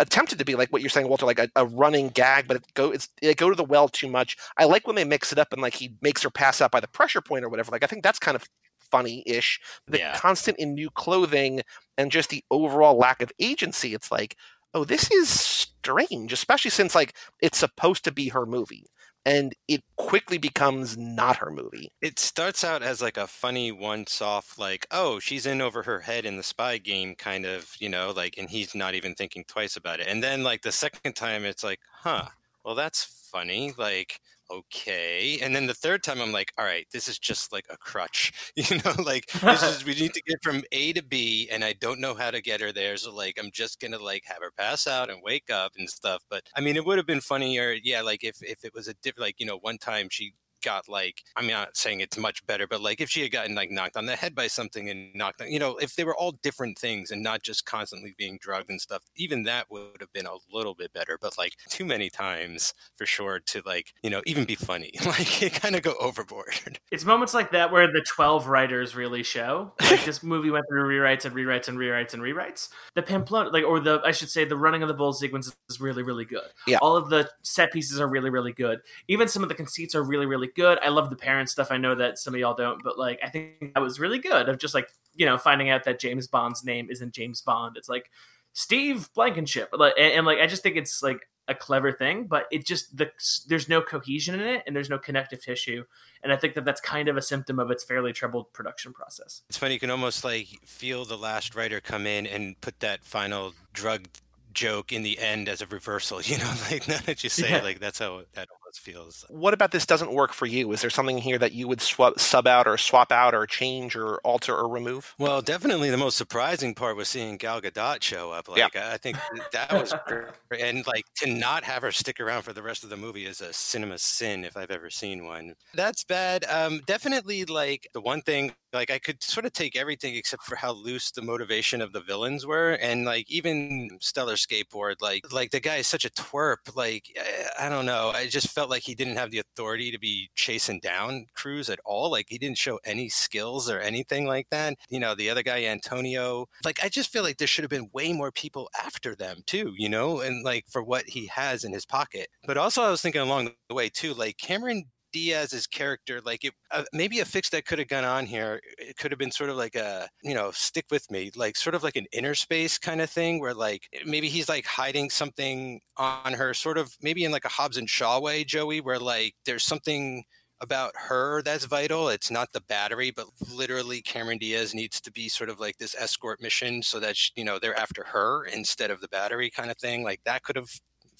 attempted to be like what you're saying, Walter, like a, a running gag, but it go it's it go to the well too much. I like when they mix it up and like he makes her pass out by the pressure point or whatever. Like I think that's kind of funny-ish. The Yeah. constant in new clothing and just the overall lack of agency. It's like, oh, this is strange, especially since like it's supposed to be her movie. And it quickly becomes not her movie. It starts out as like a funny once off, like, oh, she's in over her head in the spy game, kind of, you know, like, and he's not even thinking twice about it. And then, like, the second time, it's like, huh, well, that's funny. Like, okay. And then the third time, I'm like, all right, this is just like a crutch, you know, like, this is, we need to get from A to B, and I don't know how to get her there. So, like, I'm just going to, like, have her pass out and wake up and stuff. But I mean, it would have been funnier, yeah, like, if, if it was a different, like, you know, one time she got like I'm not saying it's much better, but like if she had gotten like knocked on the head by something and knocked on, you know, if they were all different things and not just constantly being drugged and stuff, even that would have been a little bit better. But like too many times for sure to like, you know, even be funny. Like it kind of go overboard. It's moments like that where the 12 writers really show. Like this movie went through rewrites and rewrites and rewrites and rewrites. The Pamplona, like, or the, I should say, the running of the bull sequence is really, really good. Yeah. All of the set pieces are really, really good. Even some of the conceits are really, really good. I love the parent stuff. I know that some of y'all don't, but like, I think that was really good of just like, you know, finding out that James Bond's name isn't James Bond. It's like Steve Blankenship. Like, and, and like, I just think it's like, a clever thing, but it just the there's no cohesion in it and there's no connective tissue, and I think that that's kind of a symptom of its fairly troubled production process. It's funny, you can almost like feel the last writer come in and put that final drug joke in the end as a reversal, you know, like now that you say Yeah. it, like that's how that almost feels. What about this doesn't work for you? Is there something here that you would swap, sub out or swap out or change or alter or remove? Well, definitely the most surprising part was seeing Gal Gadot show up. Yeah. Like, I I think that was great. And like to not have her stick around for the rest of the movie is a cinema sin if I've ever seen one. That's bad. Um, definitely like the one thing, like I could sort of take everything except for how loose the motivation of the villains were. And like even Stellan Skarsgård, like, like the guy is such a twerp. Like, eh, I don't know. I just felt like he didn't have the authority to be chasing down Cruise at all. Like he didn't show any skills or anything like that. You know, the other guy, Antonio, like I just feel like there should have been way more people after them too, you know, and like for what he has in his pocket. But also I was thinking along the way too, like Cameron Diaz's character, like it, uh, maybe a fix that could have gone on here, it could have been sort of like a, you know, stick with me, like sort of like an inner space kind of thing where like maybe he's like hiding something on her, sort of maybe in like a Hobbs and Shaw way, Joey, where like there's something about her that's vital. It's not the battery, but literally Cameron Diaz needs to be sort of like this escort mission so that, sh- you know, they're after her instead of the battery kind of thing. Like that could have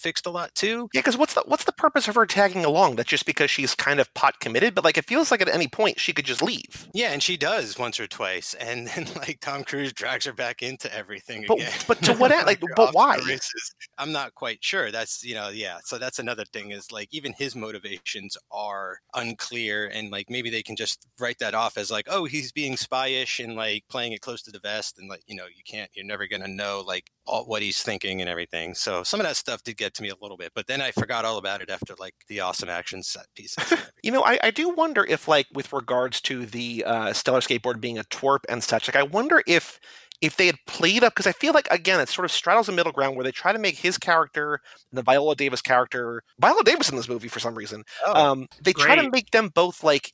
fixed a lot too. Yeah, because what's the what's the purpose of her tagging along? That's just because she's kind of pot committed, but like it feels like at any point she could just leave. Yeah, and she does once or twice, and then like Tom Cruise drags her back into everything But- again. but to what end? Like, but why? races. I'm not quite sure. That's you know, yeah. So that's another thing is like even his motivations are unclear, and like maybe they can just write that off as like, oh, he's being spyish and like playing it close to the vest, and like you know, you can't, you're never gonna know like all what he's thinking and everything. So some of that stuff did get to me a little bit, but then I forgot all about it after like the awesome action set pieces. You know, I, I do wonder if, like, with regards to the uh, Stellan Skarsgård being a twerp and such, like, I wonder if if they had played up because I feel like again it sort of straddles a middle ground where they try to make his character and the Viola Davis character Viola Davis in this movie for some reason Oh, um, they try to make them both like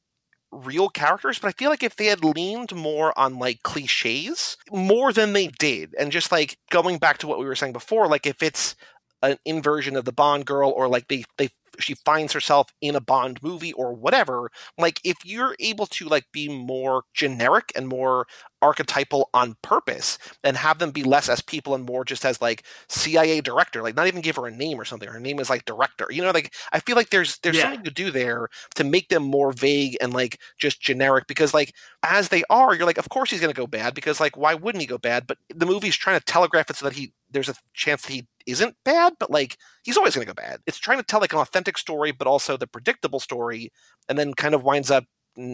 real characters but I feel like if they had leaned more on like cliches more than they did and just like going back to what we were saying before like if it's an inversion of the Bond girl or like they they she finds herself in a Bond movie or whatever like if you're able to like be more generic and more archetypal on purpose and have them be less as people and more just as like CIA director like not even give her a name or something her name is like director you know like I feel like there's there's Yeah. something to do there to make them more vague and like just generic because like as they are you're like of course he's going to go bad because like why wouldn't he go bad but the movie's trying to telegraph it so that he there's a chance that he isn't bad, but like he's always going to go bad. It's trying to tell like an authentic story, but also the predictable story, and then kind of winds up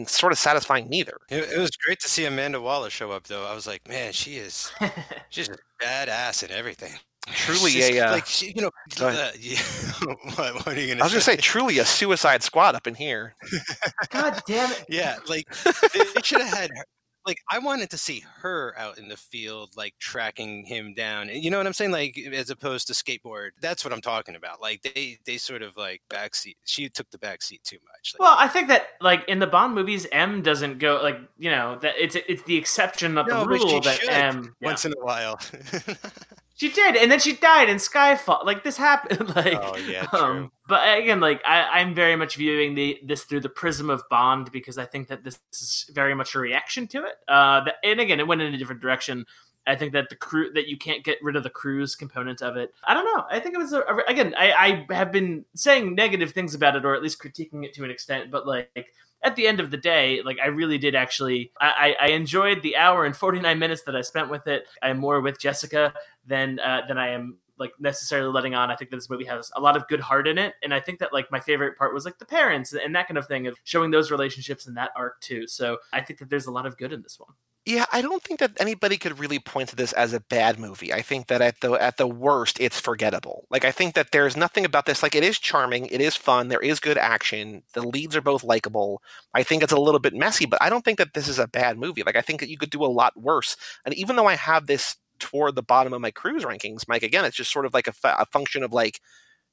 sort of satisfying neither. It, it, was great to see Amanda Waller show up, though. I was like, man, she is she's a badass in everything. Truly she's, a uh, like she, you know. Uh, yeah, what, what, are you gonna? I was gonna say truly a Suicide Squad up in here. God damn it! Yeah, like it, it should have had like I wanted to see her out in the field, like tracking him down. You know what I'm saying? Like as opposed to skateboard. That's what I'm talking about. Like they they sort of like backseat. She took the backseat too much. Like, well, I think that like in the Bond movies, M doesn't go like you know that it's it's the exception, not no, the rule that M once in a while. She did, and then she died in Skyfall. Like this happened. like, oh yeah, true. Um, but again, like I, am very much viewing the this through the prism of Bond because I think that this is very much a reaction to it. Uh, that, and again, it went in a different direction. I think that the crew that you can't get rid of the cruise component of it. I don't know. I think it was a, a, again. I, I have been saying negative things about it, or at least critiquing it to an extent. But like at the end of the day, like I really did actually, I, I enjoyed the hour and 49 minutes that I spent with it. I'm more with Jessica than uh, than I am like necessarily letting on. I think that this movie has a lot of good heart in it, and I think that like my favorite part was like the parents and that kind of thing of showing those relationships and that arc too. So I think that there's a lot of good in this one. Yeah, I don't think that anybody could really point to this as a bad movie. I think that at the at the worst, it's forgettable. Like I think that there's nothing about this. Like it is charming, it is fun, there is good action. The leads are both likable. I think it's a little bit messy, but I don't think that this is a bad movie. Like I think that you could do a lot worse. And even though I have this toward the bottom of my cruise rankings, Mike, again, it's just sort of like a, a function of like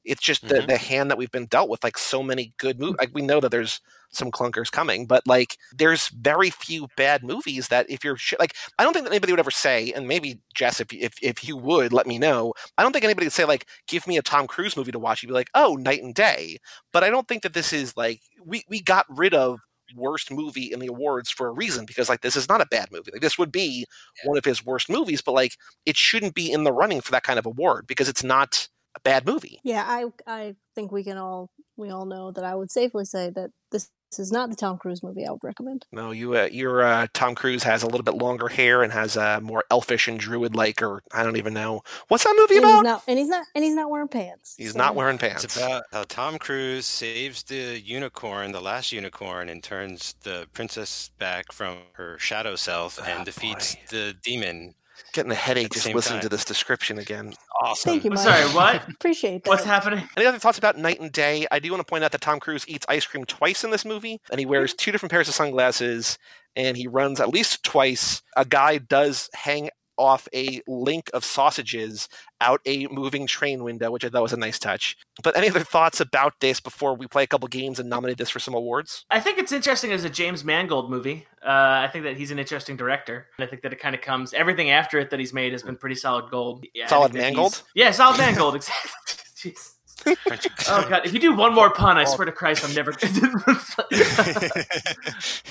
it's just the, mm-hmm. the hand that we've been dealt with. Like so many good movies. Like we know that there's some clunkers coming, but like there's very few bad movies that if you're sh- like, I don't think that anybody would ever say, and maybe Jess, if, if if you would let me know, I don't think anybody would say like, give me a Tom Cruise movie to watch. You'd be like, oh, Knight and Day. But I don't think that this is like we we got rid of worst movie in the awards for a reason because like this is not a bad movie like this would be one of his worst movies but like it shouldn't be in the running for that kind of award because it's not a bad movie. Yeah, I I think we can all we all know that I would safely say that this is not the Tom Cruise movie I would recommend. No, you uh, your uh, Tom Cruise has a little bit longer hair and has a uh, more elfish and druid like, or I don't even know what's that movie and about. He's not, and he's not and he's not wearing pants. He's so. not wearing pants. It's about how Tom Cruise saves the unicorn, the last unicorn, and turns the princess back from her shadow self and oh, defeats boy. the demon getting a headache just listening time. to this description again. Awesome. Thank you, Mike. Sorry, what? Appreciate that. What's happening? Any other thoughts about Knight and Day? I do want to point out that Tom Cruise eats ice cream twice in this movie, and he wears mm-hmm. two different pairs of sunglasses, and he runs at least twice. A guy does hang off a link of sausages out a moving train window, which I thought was a nice touch. But any other thoughts about this before we play a couple games and nominate this for some awards? I think it's interesting as a James Mangold movie. Uh, I think that he's an interesting director. And I think that it kind of comes, everything after it that he's made has been pretty solid gold. Yeah, solid Mangold? Yeah, solid Mangold, exactly. Jeez. oh god! If you do one more pun, I swear to Christ, I'm never.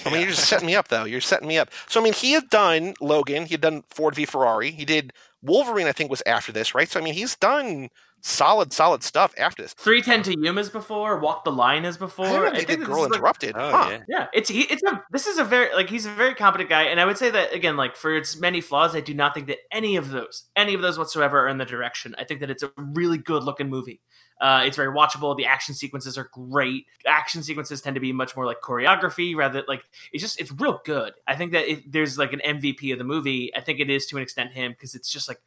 I mean, you're just setting me up, though. You're setting me up. So, I mean, he had done Logan. He had done Ford v Ferrari. He did Wolverine. I think was after this, right? So, I mean, he's done solid, solid stuff after this. Three Ten to Yuma's before. Walk the Line is before. I, I think Girl Interrupted. Like, oh, huh. yeah. yeah, it's he, it's a this is a very like he's a very competent guy, and I would say that again, like for its many flaws, I do not think that any of those, any of those whatsoever, are in the direction. I think that it's a really good looking movie. Uh, it's very watchable. The action sequences are great. Action sequences tend to be much more like choreography rather like it's just it's real good. I think that it, there's like an MVP of the movie. I think it is to an extent him because it's just like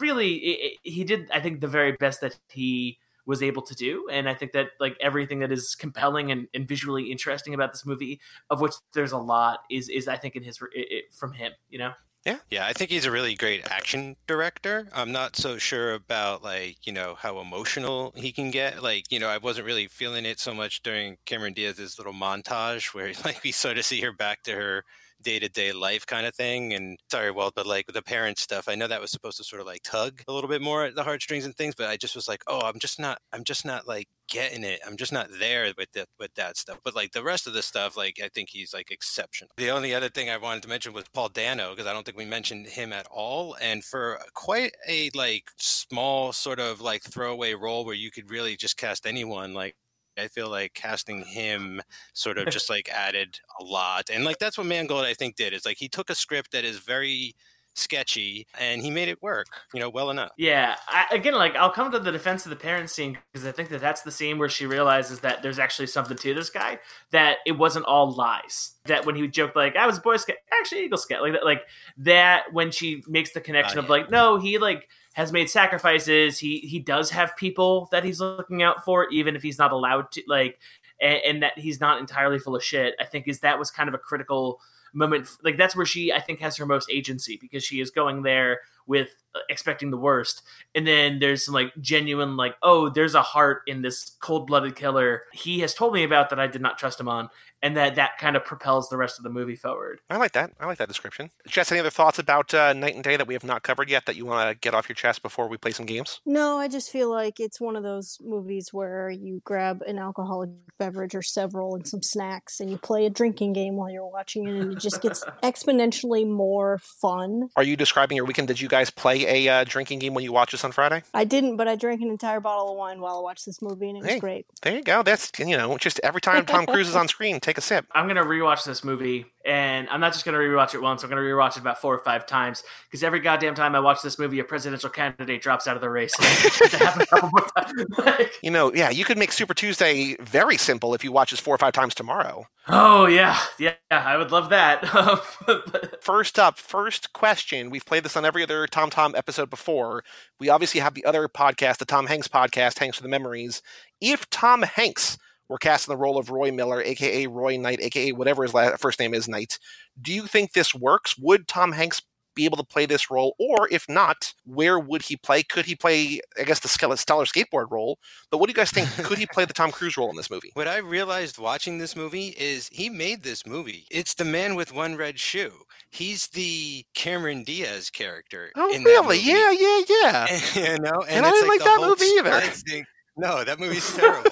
really he did I think the very best that he was able to do and i think that like everything that is compelling and, and visually interesting about this movie of which there's a lot is is i think in his it, from him you know yeah. Yeah, I think he's a really great action director. I'm not so sure about like, you know, how emotional he can get. Like, you know, I wasn't really feeling it so much during Cameron Diaz's little montage where like we sort of see her back to her day to day life kind of thing. And sorry, Walt, but like the parent stuff, I know that was supposed to sort of like tug a little bit more at the heartstrings and things, but I just was like, oh, I'm just not, I'm just not like getting it. I'm just not there with that with that stuff. But like the rest of the stuff, like I think he's like exceptional. The only other thing I wanted to mention was Paul Dano because I don't think we mentioned him at all. And for quite a like small sort of like throwaway role where you could really just cast anyone, like I feel like casting him sort of just like added a lot. And like that's what Mangold I think did. Is like he took a script that is very sketchy, and he made it work, you know, well enough. Yeah, I, again, like I'll come to the defense of the parent scene because I think that that's the scene where she realizes that there's actually something to this guy, that it wasn't all lies. That when he joked like I was a Boy Scout, actually Eagle Scout, like that, like that when she makes the connection Oh, of yeah. like no, he like has made sacrifices. He he does have people that he's looking out for, even if he's not allowed to. Like, and, and that he's not entirely full of shit. I think is that was kind of a critical moment. Like that's where she I think has her most agency because she is going there with uh, expecting the worst, and then there's some like genuine like oh there's a heart in this cold blooded killer he has told me about that I did not trust him on, and that that kind of propels the rest of the movie forward. I like that. I like that description. Jess, any other thoughts about uh, Knight and Day that we have not covered yet that you want to get off your chest before we play some games? No, I just feel like it's one of those movies where you grab an alcoholic beverage or several and some snacks and you play a drinking game while you're watching it and it just gets exponentially more fun. Are you describing your weekend? Did you guys play a uh, drinking game when you watch this on Friday? I didn't, but I drank an entire bottle of wine while I watched this movie and it was great. There you go. That's you know, just every time Tom Cruise is on screen, take a sip. I'm gonna rewatch this movie, and I'm not just gonna rewatch it once. I'm gonna rewatch it about four or five times because every goddamn time I watch this movie, a presidential candidate drops out of the race. And I expect it to happen a couple more times. Like, You know, yeah, you could make Super Tuesday very simple if you watch this four or five times tomorrow. oh yeah, yeah, I would love that. First up, first question. We've played this on every other Tom Tom episode before. We obviously have the other podcast, the Tom Hanks podcast, Hanks for the Memories. If Tom Hanks were cast in the role of Roy Miller, aka Roy Knight, aka whatever his la- first name is, Knight, do you think this works? Would Tom Hanks be able to play this role? Or if not, where would he play? Could he play, I guess, the Stellar Stellar skateboard role? But what do you guys think? Could he play the Tom Cruise role in this movie? What I realized watching this movie is he made this movie. It's the man with one red shoe. He's the Cameron Diaz character. Oh, in really? movie. Yeah, yeah, yeah. you know, And I it's didn't like the that movie either. thing. No, that movie's terrible.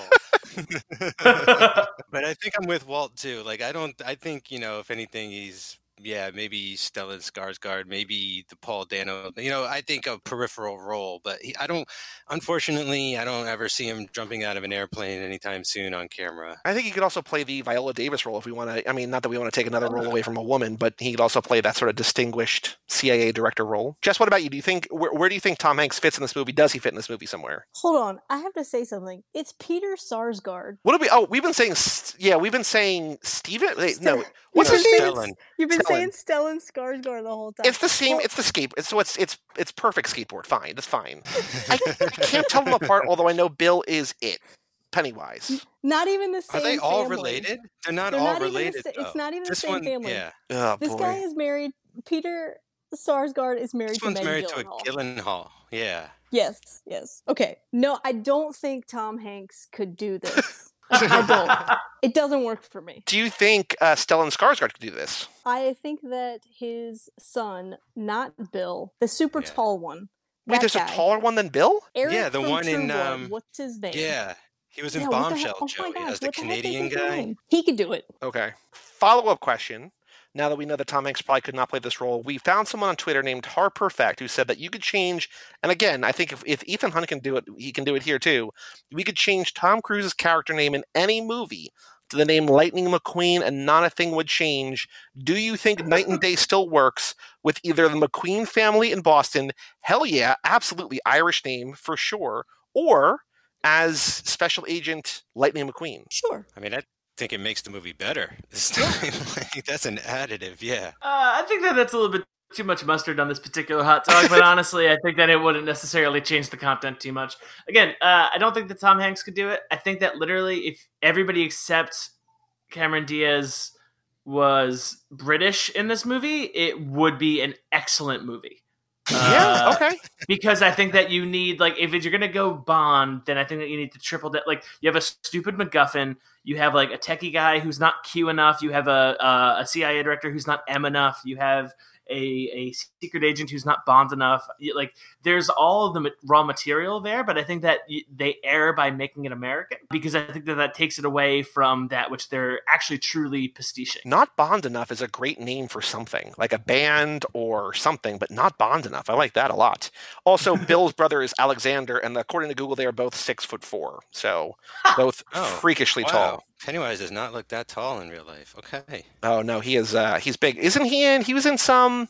but I think I'm with Walt too. Like I don't. I think you know, if anything, he's yeah, maybe Stellan Skarsgård, maybe the Paul Dano. You know, I think a peripheral role, but he, I don't. Unfortunately, I don't ever see him jumping out of an airplane anytime soon on camera. I think he could also play the Viola Davis role if we want to. I mean, not that we want to take another oh, role away from a woman, but he could also play that sort of distinguished CIA director role. Jess, what about you? Do you think where, where do you think Tom Hanks fits in this movie? Does he fit in this movie somewhere? Hold on, I have to say something. It's Peter Sarsgaard. What do we? Oh, we've been saying. Yeah, we've been saying Steven. Wait, no, You've his name? Stellan. You've been Stellan. saying Stellan Skarsgård the whole time. It's the same. Well- It's the skate. It's, so it's it's it's perfect skateboard. Fine, it's fine. I, I can't tell them apart. Although I know Bill is it. Pennywise. Not even the same. Are they all family. related? They're not They're all not even the related. sa- it's not even the same one, family. Yeah, Oh This boy. guy is married. Peter Sarsgaard is married this to one's Maggie married Gyllenhaal. to a Gyllenhaal. Yeah. Yes, yes. Okay. No, I don't think Tom Hanks could do this. I don't. It doesn't work for me. do you think uh, Stellan Skarsgård could do this? I think that his son, not Bill, the super Yeah. tall one. Wait, there's guy, a taller one than Bill. Eric Yeah, the one True in, um, What's his name? Yeah. He was in Yeah, what the Bombshell, hell- oh my Joey, gosh, as the what heck is Canadian his guy. He could do it. Okay. Follow up question. Now that we know that Tom Hanks probably could not play this role, we found someone on Twitter named Harperfect who said that you could change. And again, I think if, if Ethan Hunt can do it, he can do it here too. We could change Tom Cruise's character name in any movie to the name Lightning McQueen, and not a thing would change. Do you think Knight and Day still works with either the McQueen family in Boston? Hell yeah, absolutely Irish name for sure. Or as Special Agent Lightning McQueen. Sure. I mean, I think it makes the movie better this time. like, that's an additive, yeah. Uh, I think that that's a little bit too much mustard on this particular hot dog, but honestly, I think that it wouldn't necessarily change the content too much. Again, uh, I don't think that Tom Hanks could do it. I think that literally, if everybody except Cameron Diaz was British in this movie, it would be an excellent movie. yeah, Uh, okay. Because I think that you need like if you're gonna go Bond, then I think that you need to triple that. Like you have a stupid MacGuffin, you have like a techie guy who's not Q enough, you have a a, a CIA director who's not M enough, you have a, a secret agent who's not Bond enough. Like there's all of the raw material there, but I think that they err by making it American because I think that that takes it away from that which they're actually truly pastiching. Not Bond enough is a great name for something, like a band or something, but not Bond enough. I like that a lot. Also, Bill's brother is Alexander, and according to Google, they are both six foot four, so both Oh, freakishly Wow. tall. Pennywise does not look that tall in real life. Okay. Oh no, he is. Uh, he's big, isn't he? In he was in some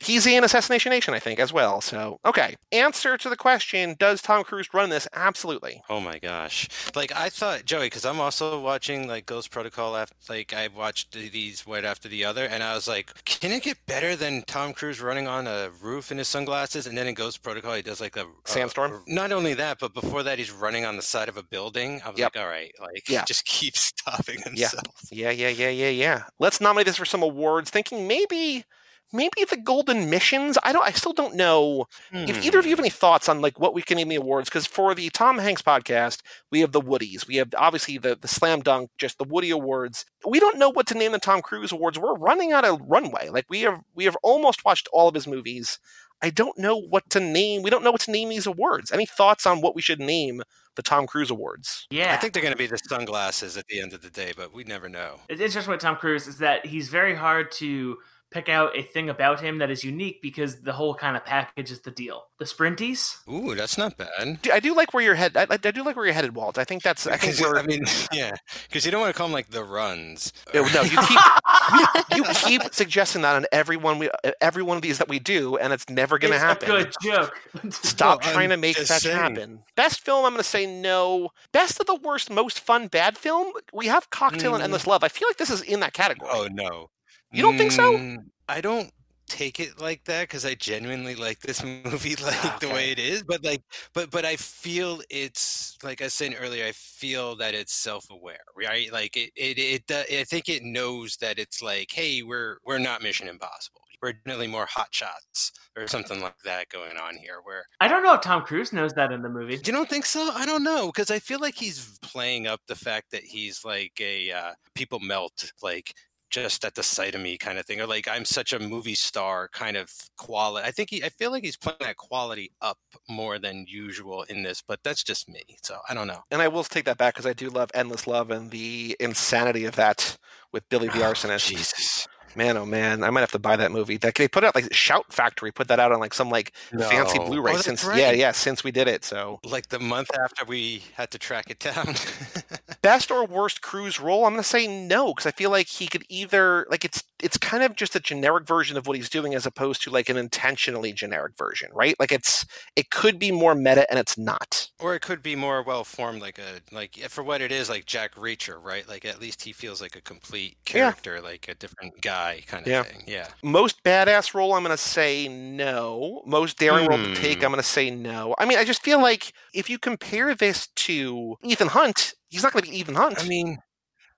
He's in Assassination Nation, I think, as well. So, okay. Answer to the question Does Tom Cruise run this? Absolutely. Oh my gosh! Like I thought, Joey, because I'm also watching like Ghost Protocol. After, like I watched these one after the other, and I was like, can it get better than Tom Cruise running on a roof in his sunglasses? And then in Ghost Protocol, he does like a Sandstorm? Uh, not only that, but before that, he's running on the side of a building. I was Yep. like, all right, like Yeah. just keep stopping himself. Yeah, yeah, yeah, yeah, yeah. Let's nominate this for some awards. Thinking maybe, maybe the Golden Missions. I don't. I still don't know if either of you have Hmm. any thoughts on like what we can name the awards. Because for the Tom Hanks podcast, we have the Woodies. We have obviously the the slam dunk, just the Woody Awards. We don't know what to name the Tom Cruise Awards. We're running out of runway. Like we have we have almost watched all of his movies. I don't know what to name. We don't know what to name these awards. Any thoughts on what we should name the Tom Cruise Awards? Yeah, I think they're going to be the sunglasses at the end of the day, but we never know. It's interesting with Tom Cruise is that he's very hard to pick out a thing about him that is unique because the whole kind of package is the deal. The Sprinties. Ooh, that's not bad. I do like where you're head. I, I do like where you're headed, Walt. I think that's. I think 'Cause, we're. I mean, yeah, because you don't want to call them like the runs. No, no, you keep you keep suggesting that on every one we every one of these that we do, and it's never going to happen. a good joke. Stop Well, trying I'm to make that saying. happen. Best film, I'm going to say no. Best of the worst, most fun bad film. We have Cocktail and Mm. Endless Love. I feel like this is in that category. Oh no, You don't think so? Mm, I don't take it like that because I genuinely like this movie like the way it is. But like, but but I feel it's like I was saying earlier. I feel that it's self-aware, right? Like it it it. do- I think it knows that it's like, hey, we're we're not Mission Impossible. We're definitely more hot shots or something like that going on here. Where I don't know if Tom Cruise knows that in the movie. you don't think so? I don't know because I feel like he's playing up the fact that he's like a uh, people melt like just at the sight of me kind of thing, or like I'm such a movie star kind of quality. I think he, I feel like he's playing that quality up more than usual in this, but that's just me. So I don't know. And I will take that back because I do love Endless Love and the insanity of that with Billy the Oh, ah, Arsonist. Jesus, Man, oh man, I might have to buy that movie. That they put out like Shout Factory put that out on like some like fancy Blu-ray Oh, since right. yeah yeah since we did it. So Like the month after we had to track it down. best or worst cruise role, I'm gonna say no because I feel like he could either like it's it's kind of just a generic version of what he's doing as opposed to like an intentionally generic version, right? Like it's it could be more meta and it's not. Or it could be more well formed, like a like for what it is, like Jack Reacher, right? Like at least he feels like a complete Yeah. character, like a different guy kind of Yeah. thing. Yeah. Most badass role, I'm gonna say no. Most daring role to take, Hmm. I'm gonna say no. I mean, I just feel like if you compare this to Ethan Hunt, he's not gonna be Ethan Hunt. I mean,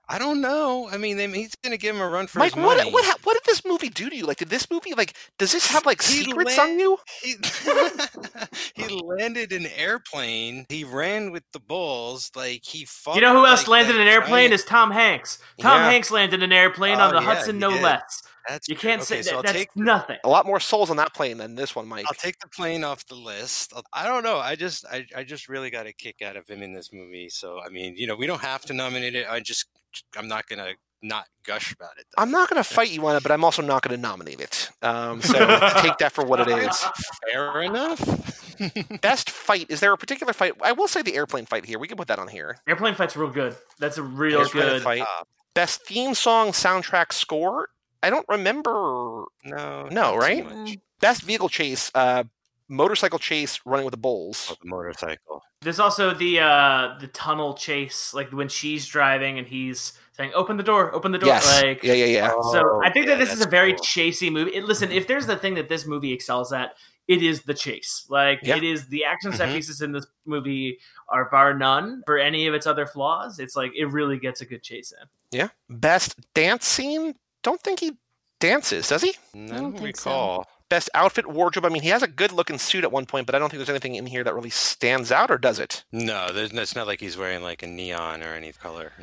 I don't know. I mean, they, he's going to give him a run for Mike, his what money. what ha- what did this movie do to you? Like, did this movie like does this have like He secrets lan- on you? He, he landed an airplane. He ran with the bulls. Like he fought. You know who else like, landed an airplane? giant- Is Tom Hanks. Tom Yeah. Hanks landed an airplane on Oh, the yeah, Hudson, no did. less. That's You can't okay, say so that, I'll that's take nothing. A lot more souls on that plane than this one, Mike. I'll take the plane off the list. I'll- I don't know. I just I, I just really got a kick out of him in this movie. So I mean, you know, we don't have to nominate it. I just I'm not gonna not gush about it. I'm not going to fight you on it, but I'm also not going to nominate it. Um, so take that for what it is. Fair enough. Best fight. Is there a particular fight? I will say the airplane fight here. We can put that on here. Airplane fight's real good. That's a real Airplane good. fight. Uh, Best theme song soundtrack score. I don't remember. no, No, right? Best vehicle chase. Uh, motorcycle chase running with the bulls. Oh, the motorcycle. There's also the uh the tunnel chase, like when she's driving and he's saying, "Open the door, open the door." Yes. Like, yeah, yeah, yeah. so I think Oh, yeah, that this is a very cool. chasey movie. It, listen, if there's the thing that this movie excels at, it is the chase. Like Yeah. it is the action set Mhm. pieces in this movie are bar none for any of its other flaws. It's like it really gets a good chase in. Yeah. Best dance scene. Don't think he dances, does he? I don't don't so. Recall. Best outfit wardrobe. I mean, he has a good looking suit at one point, but I don't think there's anything in here that really stands out, or does it? No, there's, it's not like he's wearing like a neon or any color.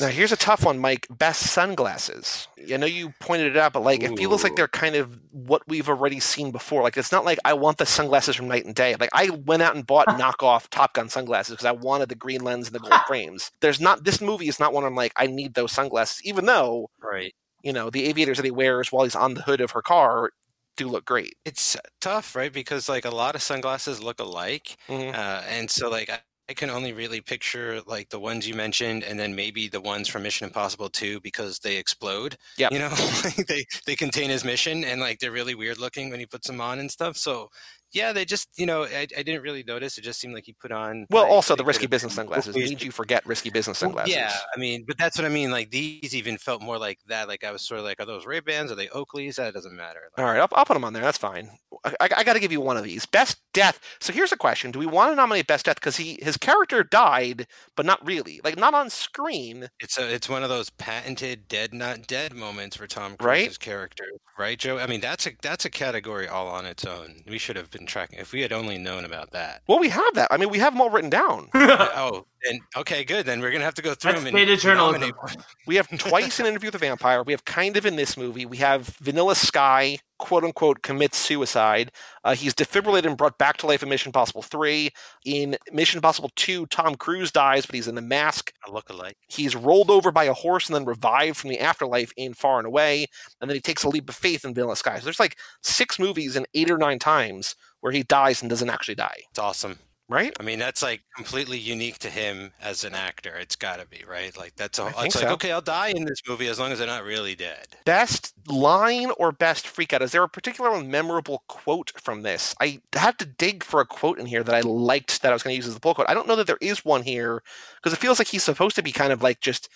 Now, here's a tough one, Mike. Best sunglasses. I know you pointed it out, but like, it feels like they're kind of what we've already seen before. Like, it's not like I want the sunglasses from Knight and Day. Like, I went out and bought knockoff Top Gun sunglasses because I wanted the green lens and the gold frames. There's not. This movie is not one I'm like I need those sunglasses, even though right. you know the aviators that he wears while he's on the hood of her car do look great. It's tough, right? Because like a lot of sunglasses look alike, Mhm. uh, and so like I, I can only really picture like the ones you mentioned, and then maybe the ones from Mission Impossible 2 because they explode. Yeah, You know, they they contain his mission, and like they're really weird looking when he puts them on and stuff. So yeah, they just you know I, I didn't really notice. It just seemed like he put on. Well, like, also the risky business sunglasses made you forget risky business Well, sunglasses. Yeah, I mean, but that's what I mean. Like these even felt more like that. Like I was sort of like, are those Ray Bans? Are they Oakleys? That doesn't matter. Like, All right, I'll, I'll put them on there. That's fine. I, I, I got to give you one of these. Best death. So here's a question: Do we want to nominate best death because he his character died, but not really, like not on screen? It's a it's one of those patented dead not dead moments for Tom Right? Cruise's character, right, Joe? I mean, that's a that's a category all on its own. We should have been tracking if we had only known about that. Well, we have that. I mean, we have them all written down. oh, and okay, good. Then we're gonna have to go through That's them data and journalism. nominate one. We have twice an Interview with a Vampire. We have kind of in this movie. We have Vanilla Sky, quote unquote, commits suicide. Uh, he's defibrillated and brought back to life in Mission Impossible 3. In Mission Impossible 2, Tom Cruise dies, but he's in the mask. A look-alike. He's rolled over by a horse and then revived from the afterlife in Far and Away. And then he takes a leap of faith in Vanilla Sky. So there's like six movies and eight or nine times where he dies and doesn't actually die, It's awesome. right? I mean, that's like completely unique to him as an actor. It's got to be right. Like that's all. I think like so. okay, I'll die in this movie as long as they're not really dead. Best line or best freakout? Is there a particular memorable quote from this? I had to dig for a quote in here that I liked that I was going to use as the pull quote. I don't know that there is one here because it feels like he's supposed to be kind of like just,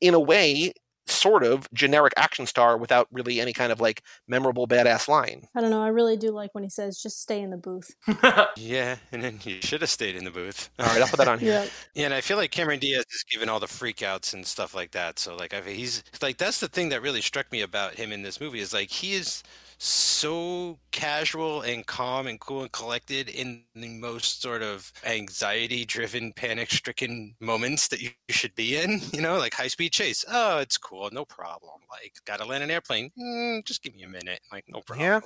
in a way, sort of generic action star without really any kind of like memorable badass line. I don't know. I really do like when he says, "Just stay in the booth." Yeah, and then you should have stayed in the booth. All right, I'll put that on here. Yeah. Yeah, and I feel like Cameron Diaz is given all the freakouts and stuff like that. So like, I he's like that's the thing that really struck me about him in this movie is like he is so casual and calm and cool and collected in the most sort of anxiety driven panic stricken moments that you should be in you know like high speed chase oh it's cool no problem like gotta land an airplane mm, just give me a minute like no problem Yeah.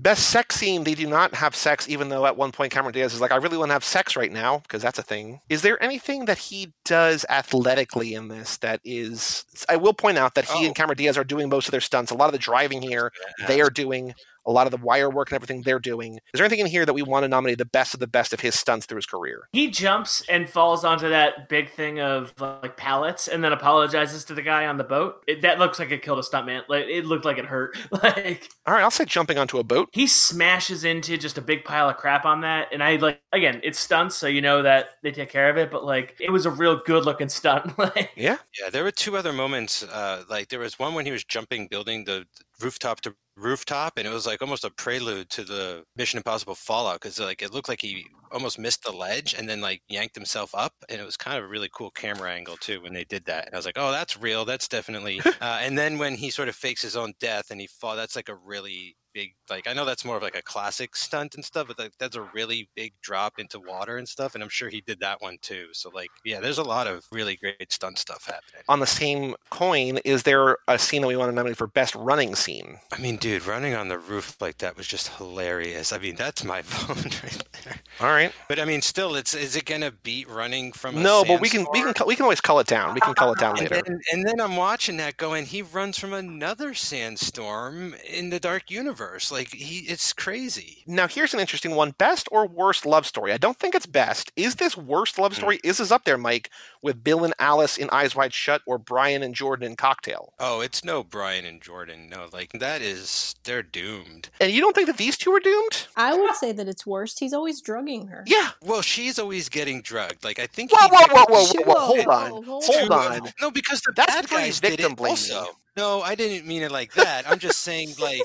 Best sex scene, they do not have sex, even though at one point Cameron Diaz is like, I really want to have sex right now, because that's a thing. Is there anything that he does athletically in this that is. I will point out that he Oh. and Cameron Diaz are doing most of their stunts. A lot of the driving here, they are doing. A lot of the wire work and everything they're doing. Is there anything in here that we want to nominate the best of the best of his stunts through his career? he jumps and falls onto that big thing of like pallets and then apologizes to the guy on the boat. It, that looks like it killed a stuntman. Like it looked like it hurt. Like All right, I'll say jumping onto a boat. he smashes into just a big pile of crap on that and i like again it's stunts so you know that they take care of it but like it was a real good looking stunt like Yeah. Yeah, there were two other moments. Uh, like there was one when he was jumping, building the rooftop to rooftop, and it was like almost a prelude to the Mission Impossible Fallout because like it looked like he almost missed the ledge and then like yanked himself up, and it was kind of a really cool camera angle too when they did that. And I was like, oh, that's real. That's definitely. uh, and then when he sort of fakes his own death and he fall, that's like a really big like I know that's more of like a classic stunt and stuff, but like that's a really big drop into water and stuff, and I'm sure he did that one too. So like yeah, there's a lot of really great stunt stuff happening. On the same coin, is there a scene that we want to nominate for best running scene? I mean, dude, running on the roof like that was just hilarious. I mean, that's my phone right there. All right. But I mean, still, it's is it gonna beat running from? A No, but we can we can we can always call it down. We can call it down And later. then, and then I'm watching that going. He runs from another sandstorm in the dark universe. Like he, it's crazy. Now, here's an interesting one: best or worst love story. I don't think it's best. Is this worst love Hmm. story? Is this up there, Mike, with Bill and Alice in Eyes Wide Shut or Brian and Jordan in Cocktail? Oh, it's no Brian and Jordan. No, like that is they're doomed. And you don't think that these two are doomed? I would say that it's worst. He's always drugging her. Yeah. Well, she's always getting drugged. Like I think. Whoa, he whoa, whoa, whoa, She- whoa, whoa! Hold on, hold hold on. on. No, because the That's bad pretty guys did victim it blaming. also. No, I didn't mean it like that. I'm just saying, like,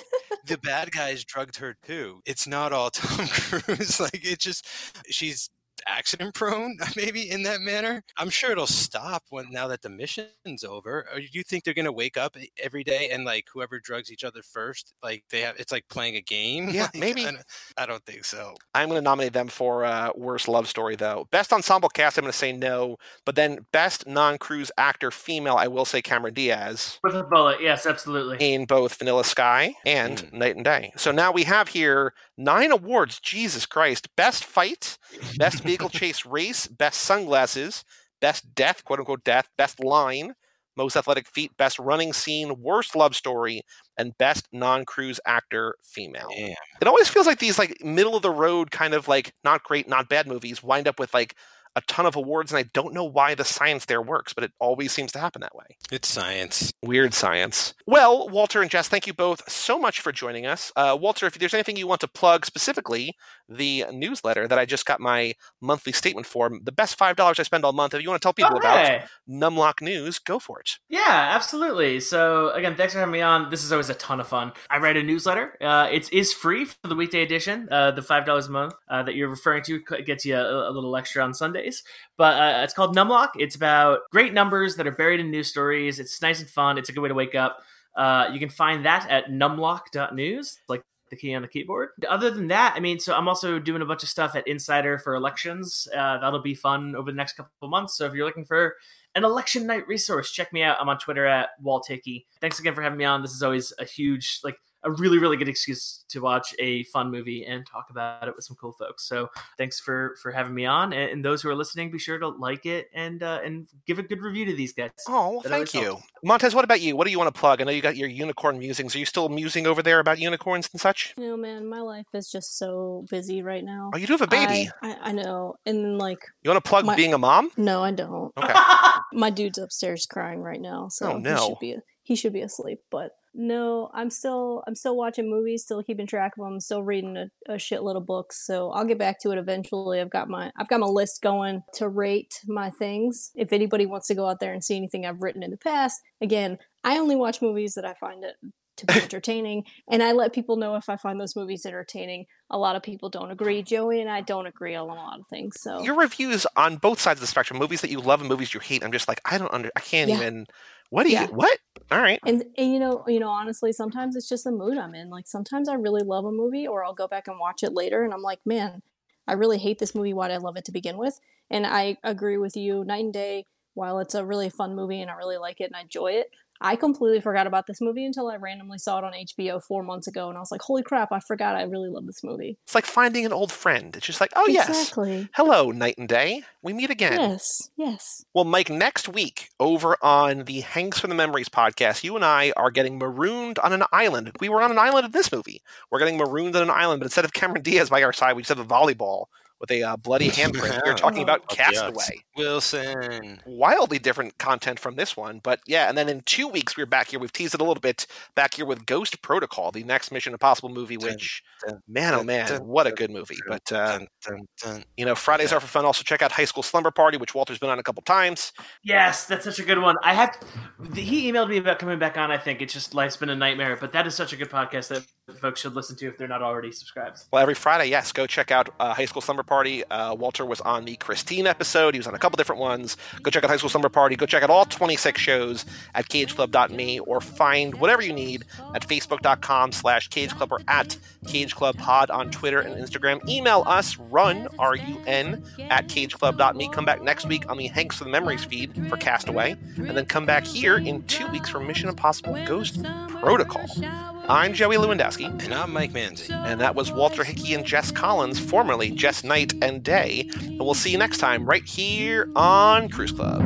the bad guys drugged her too. It's not all Tom Cruise. like, it's just she's accident prone, maybe in that manner. I'm sure it'll stop when now that the mission's over. Or do you think they're gonna wake up every day and like whoever drugs each other first, like they have? It's like playing a game. Yeah, Like, maybe. I don't, I don't think so. I'm going to nominate them for uh, worst love story, though. Best ensemble cast, I'm going to say no. But then best non-cruise actor female, I will say Cameron Diaz with a bullet yes absolutely in both Vanilla Sky and Mm. Knight and Day. So now we have here nine awards. Jesus Christ! Best fight, best vehicle chase race, best sunglasses, best death, quote unquote death, best line, most athletic feat, best running scene, worst love story, and best non-cruise actor female. Damn. It always feels like these like middle of the road kind of like not great, not bad movies wind up with like a ton of awards, and I don't know why the science there works, but it always seems to happen that way. It's science. Weird science. Well, Walter and Jess, thank you both so much for joining us. Uh, Walter, if there's anything you want to plug specifically, the newsletter that I just got my monthly statement for, the best $5 I spend all month, if you want to tell people Okay. about Numlock News, go for it. Yeah, absolutely. So again, thanks for having me on. This is always a ton of fun. I write a newsletter. Uh, it is free for the weekday edition. Uh, the five dollars a month uh, that you're referring to gets you a, a little extra on But uh, it's called Numlock. It's about great numbers that are buried in news stories. It's nice and fun. It's a good way to wake up. Uh, you can find that at numlock.news, like the key on the keyboard. Other than that, I mean, so I'm also doing a bunch of stuff at Insider for elections. Uh, that'll be fun over the next couple of months. So if you're looking for an election night resource, check me out. I'm on Twitter at Walt Hickey. Thanks again for having me on. This is always a huge, like, a really, really good excuse to watch a fun movie and talk about it with some cool folks. So thanks for for having me on. And, and those who are listening, be sure to like it and uh, and give a good review to these guys. Oh, well, thank you. helps. Montez, what about you? What do you want to plug? I know you got your unicorn musings. Are you still musing over there about unicorns and such? You know, man, my life is just so busy right now. Oh, you do have a baby. I, I, I know. And like, you want to plug my- being a mom? no, I don't. Okay. My dude's upstairs crying right now, so Oh, he should be he should be asleep. But no, I'm still I'm still watching movies, still keeping track of them, still reading a, a shitload of books. So I'll get back to it eventually. I've got my I've got my list going to rate my things. If anybody wants to go out there and see anything I've written in the past, again, I only watch movies that I find it to be entertaining, and I let people know if I find those movies entertaining. A lot of people don't agree. Joey and I don't agree on a lot of things. So Your reviews on both sides of the spectrum, movies that you love and movies you hate. I'm just like, I don't under, I can't Yeah. even. What do you? Yeah. What? All right. and, and you know you know honestly sometimes it's just the mood i'm in like sometimes i really love a movie or i'll go back and watch it later and i'm like man i really hate this movie why did i love it to begin with and i agree with you Knight and Day while it's a really fun movie and i really like it and i enjoy it i completely forgot about this movie until i randomly saw it on hbo four months ago and i was like holy crap i forgot i really love this movie It's like finding an old friend. It's just like, oh yes, hello, Knight and Day. We meet again. yes yes Well, Mike, next week over on the Hanks for the Memories podcast, you and I are getting marooned on an island. We were on an island in this movie. We're getting marooned on an island, but instead of Cameron Diaz by our side, we just have a volleyball with a uh, bloody handprint. We're talking about Oh. Castaway. Wilson. Wildly different content from this one, but yeah. And then in two weeks, we're back here. We've teased it a little bit back here with Ghost Protocol, the next Mission Impossible movie. Which, dun, man, oh man, dun, what a good movie! dun, But uh, you know, Fridays Yeah. are for fun. Also, check out High School Slumber Party, which Walter's been on a couple times. Yes, that's such a good one. I have. He emailed me about coming back on. I think it's just life's been a nightmare, but that is such a good podcast that folks should listen to if they're not already subscribed. Well, every Friday, yes, go check out uh, High School Slumber Party. Uh, Walter was on the Christine episode. He was on a couple different ones. Go check out High School Slumber Party. Go check out all 26 shows at cageclub.me or find whatever you need at facebook.com slash cageclub or at cageclubpod on Twitter and Instagram. Email us, run, R-U-N, at cageclub.me. Come back next week on the Hanks for the Memories feed for Castaway. And then come back here in two weeks for Mission Impossible Ghost Protocol. I'm Joey Lewandowski. And I'm Mike Manzi. And that was Walter Hickey and Jess Collins, formerly Jess Knight and Day. And we'll see you next time right here on Cruise Club.